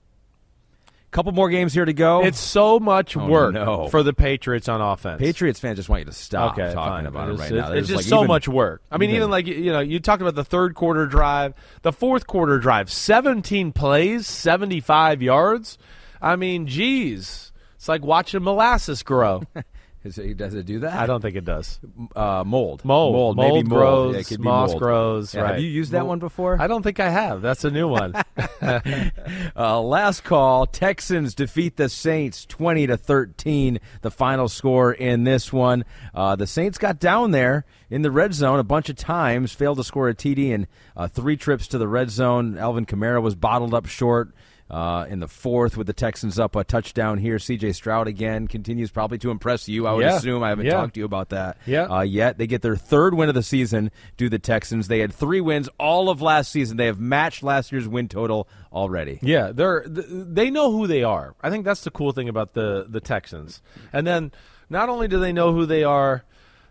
Couple more games here to go. It's so much Oh, work no. for the Patriots on offense. Patriots fans just want you to stop okay, talking fine. about it It's- right it's, now. It's There's, just like, so even- much work. I mean, even- even like you know, you talked about the third quarter drive, the fourth quarter drive, seventeen plays, seventy-five yards. I mean, geez, it's like watching molasses grow. Is it- does it do that? I don't think it does. uh, mold. Mold, mold, maybe mold mold. grows, Yeah, it could be moss mold. grows. Yeah, right. Have you used that Mold- one before? I don't think I have. That's a new one. Uh, last call. Texans defeat the Saints twenty to thirteen. The final score in this one. Uh, the Saints got down there in the red zone a bunch of times, failed to score a TD in uh, three trips to the red zone. Alvin Kamara was bottled up short. Uh, in the fourth, with the Texans up a touchdown here, C.J. Stroud again continues probably to impress you. I would Yeah. assume I haven't Yeah. talked to you about that Yeah. uh, yet. They get their third win of the season. Do the Texans? They had three wins all of last season. They have matched last year's win total already. Yeah, they're they know who they are. I think that's the cool thing about the the Texans. And then not only do they know who they are,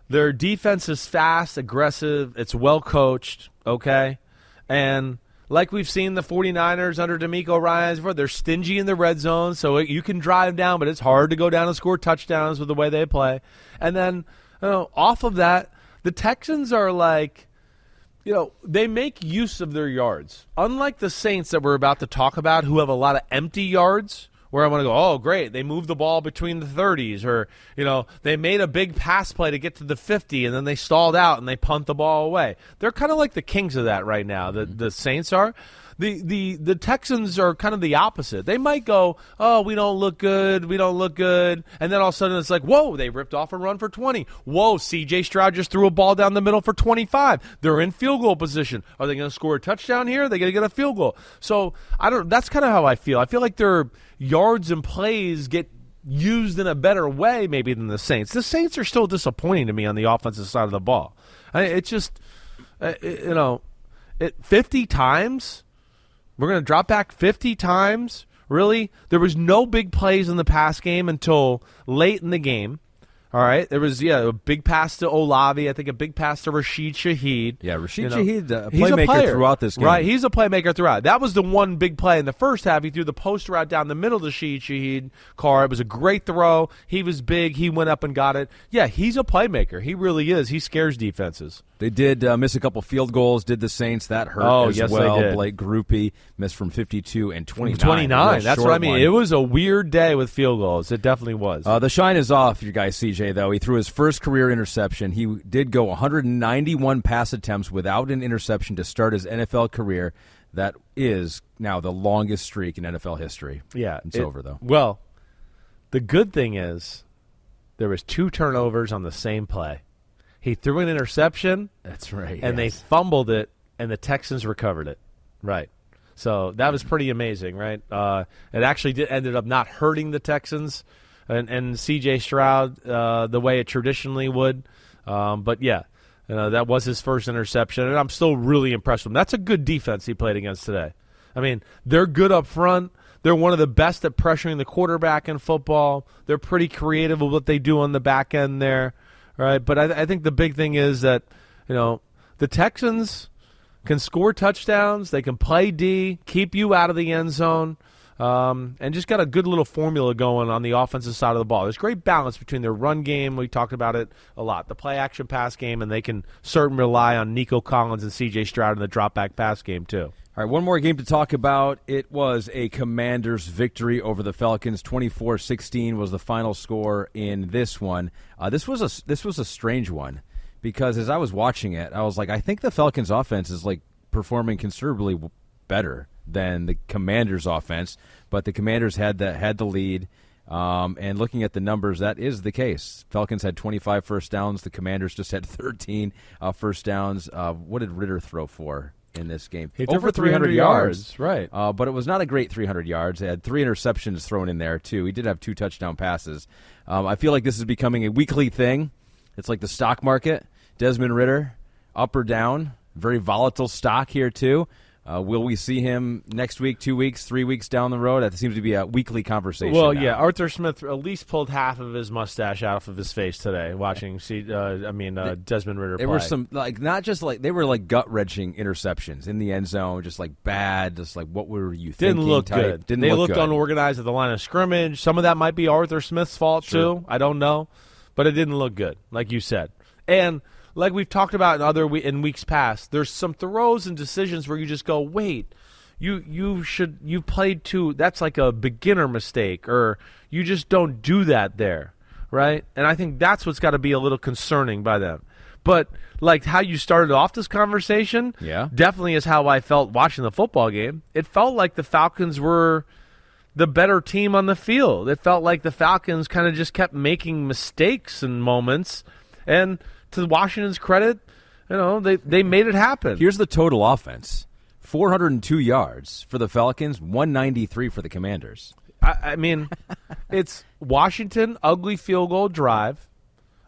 their defense is fast, aggressive, it's well coached, okay? And like we've seen the 49ers under DeMeco Ryans before, they're stingy in the red zone, so it, you can drive down, but it's hard to go down and score touchdowns with the way they play. And then you know, off of that, the Texans are like you know, they make use of their yards. Unlike the Saints that we're about to talk about, who have a lot of empty yards, where I want to go, oh, great, they moved the ball between the 30s, or, you know, they made a big pass play to get to the 50, and then they stalled out and they punt the ball away. They're kind of like the kings of that right now, the, mm-hmm. the Saints are. The, the the Texans are kind of the opposite. They might go, oh, we don't look good, we don't look good, and then all of a sudden it's like, whoa, they ripped off a run for twenty. Whoa, C.J. Stroud just threw a ball down the middle for twenty-five. They're in field goal position. Are they going to score a touchdown here? Are they going to get a field goal? So I don't. That's kind of how I feel. I feel like their yards and plays get used in a better way maybe than the Saints. The Saints are still disappointing to me on the offensive side of the ball. I, it's just, uh, you know, it, fifty times. We're going to drop back 50 times. Really? There was no big plays in the pass game until late in the game. All right. There was, yeah, a big pass to Olave. I think a big pass to Rashid Shaheed. Yeah, Rashid You know, Shaheed, uh, a he's playmaker player. throughout this game. Right. He's a playmaker throughout. That was the one big play in the first half. He threw the post route down the middle to Rashid Shaheed car. It was a great throw. He was big. He went up and got it. Yeah, he's a playmaker. He really is. He scares defenses. They did uh, miss a couple field goals. Did the Saints that hurt Oh, as yes, they well? did. Blake Grupe missed from 52 and 29. 29. That's what I mean. one. It was a weird day with field goals. It definitely was. Uh, the shine is off your guy CJ though. He threw his first career interception. He did go 191 pass attempts without an interception to start his NFL career. That is now the longest streak in NFL history. Yeah, it's it- over though. Well, the good thing is there was two turnovers on the same play. He threw an interception, That's right. and they fumbled it, and the Texans recovered it. Right. So that was pretty amazing, right? Uh, it actually did, ended up not hurting the Texans and, and C.J. Stroud uh, the way it traditionally would. Um, but yeah, you know, that was his first interception, and I'm still really impressed with him. That's a good defense he played against today. I mean, they're good up front. They're one of the best at pressuring the quarterback in football. They're pretty creative with what they do on the back end there, right? But I, I think the big thing is that you know the Texans can score touchdowns. They can play D, keep you out of the end zone, um, and just got a good little formula going on the offensive side of the ball. There's great balance between their run game. We talked about it a lot. The play action pass game, and they can certainly rely on Nico Collins and C.J. Stroud in the drop back pass game too. All right, one more game to talk about. It was a Commanders victory over the Falcons. 24-16 was the final score in this one. Uh, this was a this was a strange one because as I was watching it, I was like, I think the Falcons' offense is like performing considerably better than the Commanders' offense, but the Commanders had the had the lead. Um, and looking at the numbers, that is the case. Falcons had 25 first downs. The Commanders just had 13 uh, first downs. Uh, what did Ridder throw for in this game? He Over 300 yards, right. Uh, but it was not a great 300 yards. They had three interceptions thrown in there, too. He did have two touchdown passes. Um, I feel like this is becoming a weekly thing. It's like the stock market. Desmond Ridder, up or down. Very volatile stock here, too. Uh, will we see him next week, two weeks, three weeks down the road? That seems to be a weekly conversation. Well, now. yeah, Arthur Smith at least pulled half of his mustache out of his face today watching. See, uh, I mean, uh, Desmond Ridder. There play. were some like not just like they were like gut wrenching interceptions in the end zone, just like bad, just like what were you thinking? didn't look type. good. Didn't they look looked good. unorganized at the line of scrimmage. Some of that might be Arthur Smith's fault Sure. too. I don't know, but it didn't look good, like you said. And like we've talked about in other we- in weeks past, there's some throws and decisions where you just go, wait. You you should you played too. That's like a beginner mistake, or you just don't do that there, right? And I think that's what's got to be a little concerning by them. But like how you started off this conversation, Yeah. definitely is how I felt watching the football game. It felt like the Falcons were the better team on the field. It felt like the Falcons kind of just kept making mistakes in moments, and to Washington's credit, you know they they made it happen. Here's the total offense: 402 yards for the Falcons, 193 for the Commanders. I, I mean, it's Washington ugly field goal drive.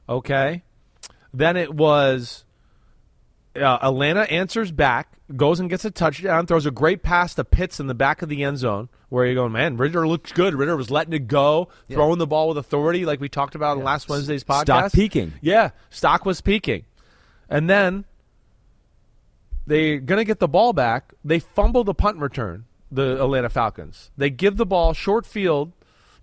Okay, then it was uh, Atlanta answers back, goes and gets a touchdown, throws a great pass to Pitts in the back of the end zone. Where you're going, man, Ridder looks good. Ridder was letting it go, throwing the ball with authority, like we talked about in last Wednesday's podcast. Stock peaking. Yeah, stock was peaking. And then they're going to get the ball back. They fumble the punt return, the Atlanta Falcons. They give the ball short field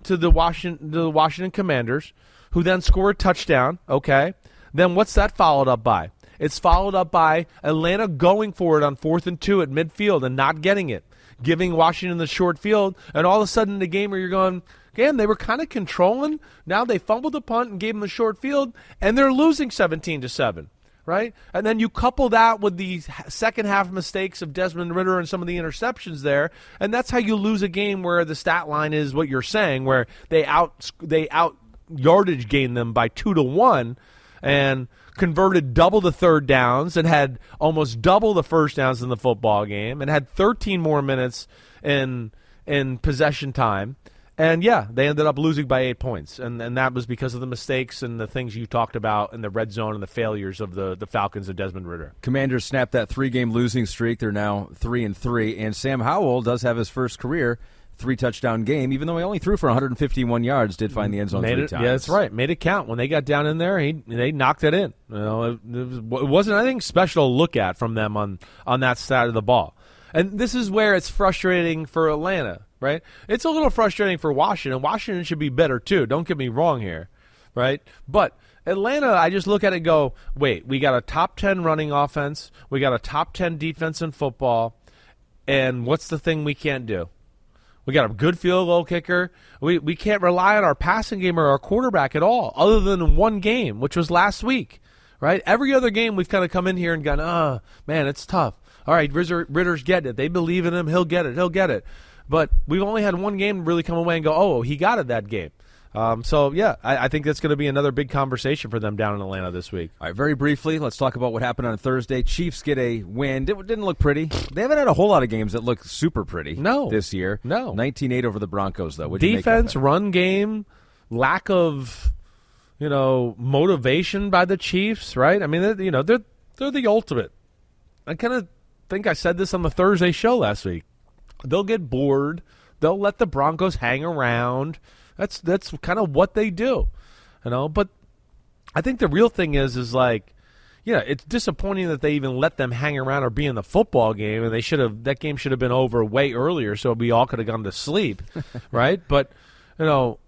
to the Washington, to the Washington Commanders, who then score a touchdown. Okay. Then what's that followed up by? It's followed up by Atlanta going for it on fourth and two at midfield and not getting it, giving Washington the short field, and all of a sudden the game where you're going, again, they were kind of controlling. Now they fumbled the punt and gave them the short field, and they're losing 17 to seven right? And then you couple that with the second half mistakes of Desmond Ridder and some of the interceptions there, and that's how you lose a game where the stat line is what you're saying, where they out they out yardage gained them by two to one, and converted double the third downs and had almost double the first downs in the football game, and had 13 more minutes in in possession time. And yeah, they ended up losing by eight points, and and that was because of the mistakes and the things you talked about in the red zone and the failures of the the Falcons and Desmond Ridder. Commanders snapped that three-game losing streak. They're now three and three, and Sam Howell does have his first career three-touchdown game, even though he only threw for 151 yards. Did find the end zone Made three it, times. yeah, that's right. Made it count when they got down in there. He they knocked it in. You know, it, it, was, it wasn't anything special to look at from them on on that side of the ball. And this is where it's frustrating for Atlanta, right? It's a little frustrating for Washington. Washington should be better too. Don't get me wrong here, right? But Atlanta, I just look at it and go, wait, we got a top 10 running offense, we got a top 10 defense in football, and what's the thing we can't do? We got a good field goal kicker. We we can't rely on our passing game or our quarterback at all, other than one game, which was last week. Right? Every other game we've kind of come in here and gone, oh man, it's tough. All right, Ridder, Ridder's getting it. They believe in him. He'll get it. He'll get it. But we've only had one game really come away and go, oh, he got it that game. Um, so yeah, I, I think that's going to be another big conversation for them down in Atlanta this week. All right, very briefly, let's talk about what happened on Thursday. Chiefs get a win. It didn't look pretty. They haven't had a whole lot of games that look super pretty. No. this year. No. 19-8 over the Broncos though. What'd you make of defense, run game, lack of you know motivation by the Chiefs. Right? I mean, you know they're they're the ultimate. I kind of think I said this on the Thursday show last week. They'll get bored. They'll let the Broncos hang around. That's that's kind of what they do, you know. But I think the real thing is is like, yeah, it's disappointing that they even let them hang around or be in the football game, and they should have that game should have been over way earlier, so we all could have gone to sleep, right? But you know,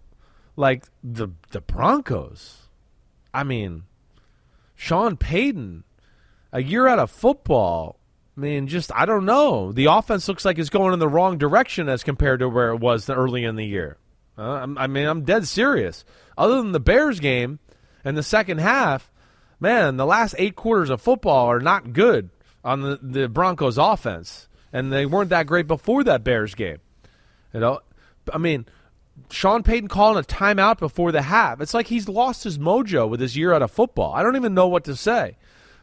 like the the Broncos, I mean, Sean Payton, a year out of football, I mean, just I don't know. The offense looks like it's going in the wrong direction as compared to where it was early in the year. Uh, I mean, I'm dead serious. Other than the Bears game and the second half, man, the last eight quarters of football are not good on the, the Broncos offense, and they weren't that great before that Bears game. You know, I mean, Sean Payton calling a timeout before the half. It's like he's lost his mojo with his year out of football. I don't even know what to say,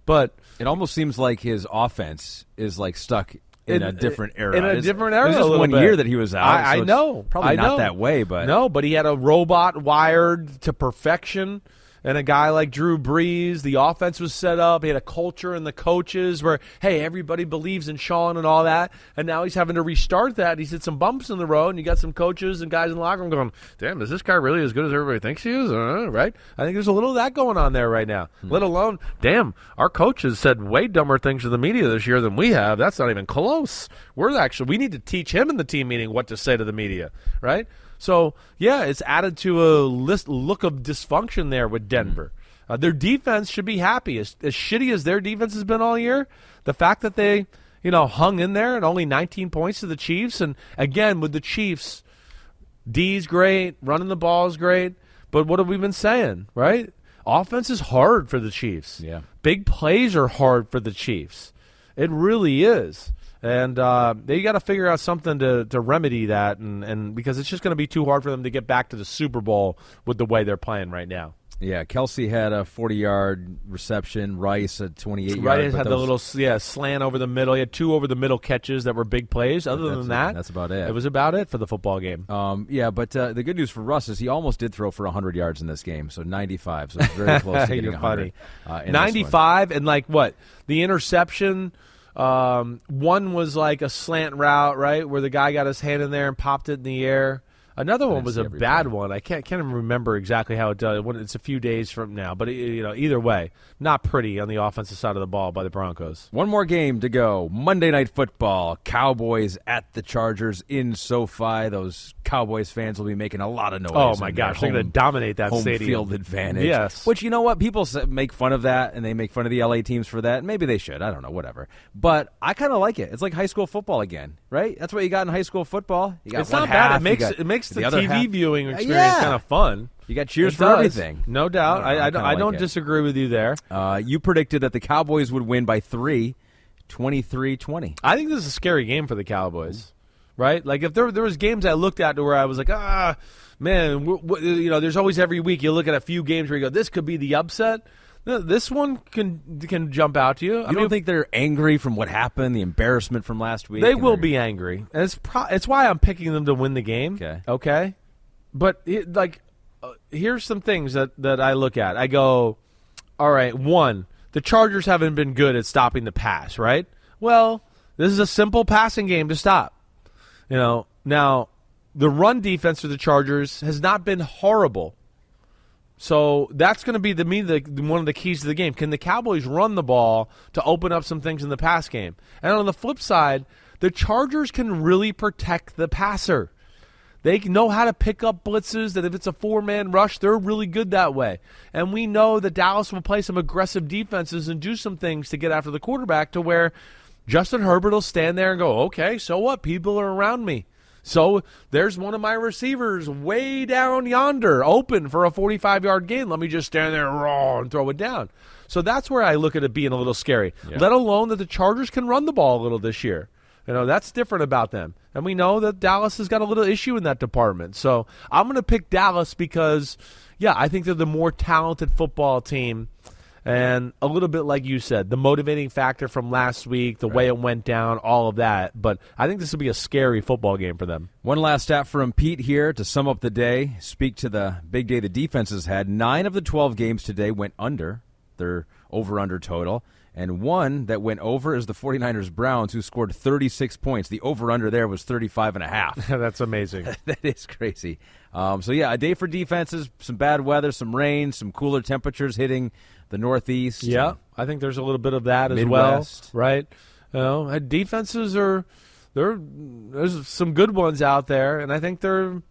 but it almost seems like his offense is like stuck in, In- a different era. in a different era It was just one bit. year that he was out. I, I so know, probably I not know. that way, but no, but he had a robot wired to perfection. And a guy like Drew Brees, the offense was set up. He had a culture and the coaches where, hey, everybody believes in Sean and all that. And now he's having to restart that. He's hit some bumps in the road, and you got some coaches and guys in the locker room going, damn, is this guy really as good as everybody thinks he is? Uh, right? I think there's a little of that going on there right now. Let alone, damn, our coaches said way dumber things to the media this year than we have. That's not even close. We're actually, we need to teach him in the team meeting what to say to the media, right? So, yeah, it's added to a list, look of dysfunction there with Denver. Uh, their defense should be happy. As, as shitty as their defense has been all year, the fact that they, you know, hung in there and only 19 points to the Chiefs, and again with the Chiefs, D's great, running the ball is great, but what have we been saying, right? Offense is hard for the Chiefs. Yeah. Big plays are hard for the Chiefs. It really is. And uh, they got to figure out something to, to remedy that, and, and because it's just going to be too hard for them to get back to the Super Bowl with the way they're playing right now. yeah, Kelce had a 40-yard reception. Rice a 28 Right, yard. had the little yeah slant over the middle. He had two over the middle catches that were big plays. Other That's than it. that, That's about it. It was about it for the football game. Um, yeah, but uh, the good news for Russ is he almost did throw for 100 yards in this game, so 95. So very close to getting 100. Uh, in this one. 95 and like what? The interception. Um, one was like a slant route, right, where the guy got his hand in there and popped it in the air. Another one was a bad one. I can't can't even remember exactly how it does. It's a few days from now, but you know, either way, not pretty on the offensive side of the ball by the Broncos. One more game to go. Monday Night Football. Cowboys at the Chargers in SoFi. Those Cowboys fans will be making a lot of noise. Oh, my gosh, they're gonna dominate that home stadium. field advantage. Yes. Which you know what people make fun of that, and they make fun of the LA teams for that. Maybe they should. I don't know. Whatever. But I kind of like it. It's like high school football again, right? That's what you got in high school football. You got It's not half, bad. It makes got it makes the, other TV half. viewing Yeah, experience yeah. kind of fun. You got cheers It for does. everything. No doubt. I don't I, don't, I like don't disagree with you there. Uh, you predicted that the Cowboys would win by three, 23-20. I think this is a scary game for the Cowboys, right? Like if there there was games I looked at to where I was like, ah, man, w- w- you know, there's always every week you look at a few games where you go, this could be the upset. No, This one can can jump out to you. You I mean, don't think they're angry from what happened, the embarrassment from last week? they will be angry, and it's pro- it's why I'm picking them to win the game. Okay. okay, but it, like, uh, here's some things that that I look at. I go, all right, one, the Chargers haven't been good at stopping the pass, right? Well, this is a simple passing game to stop. You know, now the run defense for the Chargers has not been horrible. So that's going to be the me the, one of the keys to the game. Can the Cowboys run the ball to open up some things in the pass game? And on the flip side, the Chargers can really protect the passer. They know how to pick up blitzes. That if it's a four-man rush, they're really good that way. And we know that Dallas will play some aggressive defenses and do some things to get after the quarterback, to where Justin Herbert will stand there and go, "Okay, so what? People are around me." So there's one of my receivers way down yonder, open for a 45 yard gain. Let me just stand there raw and throw it down. So that's where I look at it being a little scary. Let alone that the Chargers can run the ball a little this year. You know, that's different about them. And we know that Dallas has got a little issue in that department. So I'm going to pick Dallas because, yeah, I think they're the more talented football team. And a little bit like you said, the motivating factor from last week, the way it went down, all of that. But I think this will be a scary football game for them. One last stat from Pete here to sum up the day. Speak to the big day the defenses had. Nine of the 12 games today went under their over under total. And one that went over is the 49ers Browns, who scored 36 points. The over under there was 35 and a half. That's amazing. that is crazy. Um, so, yeah, a day for defenses, some bad weather, some rain, some cooler temperatures hitting the Northeast. Yeah, I think there's a little bit of that as well, right? You know, uh, defenses are there. There's some good ones out there, and I think they're,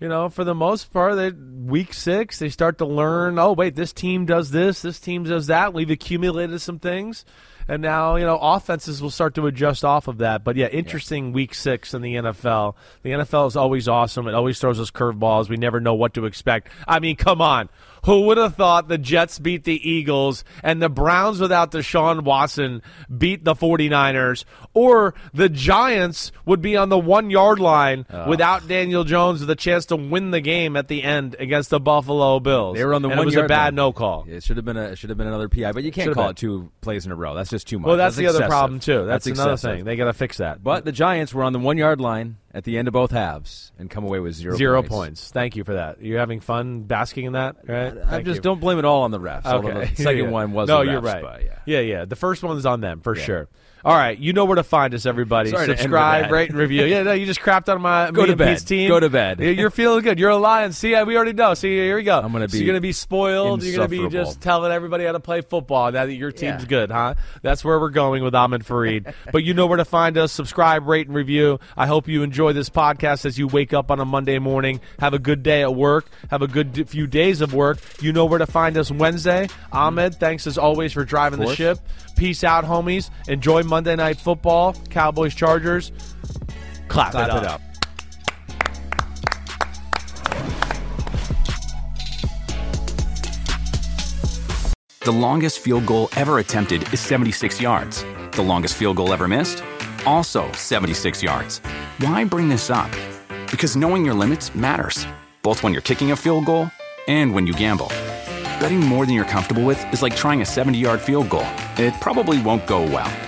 you know, for the most part, they week six they start to learn. Oh, wait, this team does this, this team does that. We've accumulated some things, and now you know offenses will start to adjust off of that. But yeah, interesting week six in the NFL. The NFL is always awesome. It always throws us curveballs. We never know what to expect. I mean, come on. Who would have thought the Jets beat the Eagles and the Browns without Deshaun Watson beat the 49ers or the Giants would be on the 1-yard line without Daniel Jones with a chance to win the game at the end against the Buffalo Bills. They were on the and one it was a bad line. no call. It should have been a should have been another PI, but you can't Should've call been. it two plays in a row. That's just too much. Well, that's, the other problem too. That's, another excessive. thing. They got to fix that. But the Giants were on the one yard line at the end of both halves and come away with zero Zero points. points. Thank you for that. You're having fun basking in that, right? I just you. don't blame it all on the refs. Okay. The second Yeah. one was no, the you're right. but yeah. yeah, yeah. The first one one's on them for Yeah. sure. All right, you know where to find us, everybody. Sorry to end with Subscribe, rate, and review. Yeah, no, you just crapped on my Go me to bed. Team. Go to bed. You're feeling good. You're a lion. See, we already know. See, here we go. I'm gonna So be you're gonna be spoiled. You're gonna be just telling everybody how to play football now that your team's Yeah. good, huh? That's where we're going with Ahmed Fareed. but you know where to find us. Subscribe, rate, and review. I hope you enjoy this podcast as you wake up on a Monday morning. Have a good day at work. Have a good few days of work. You know where to find us Wednesday. Ahmed, thanks as always for driving the ship. Peace out, homies. Enjoy Monday Night Football. Cowboys, Chargers. Clap, Clap it up. it up. The longest field goal ever attempted is 76 yards. The longest field goal ever missed? Also 76 yards. Why bring this up? Because knowing your limits matters, both when you're kicking a field goal and when you gamble. Betting more than you're comfortable with is like trying a 70 yard field goal. It probably won't go well.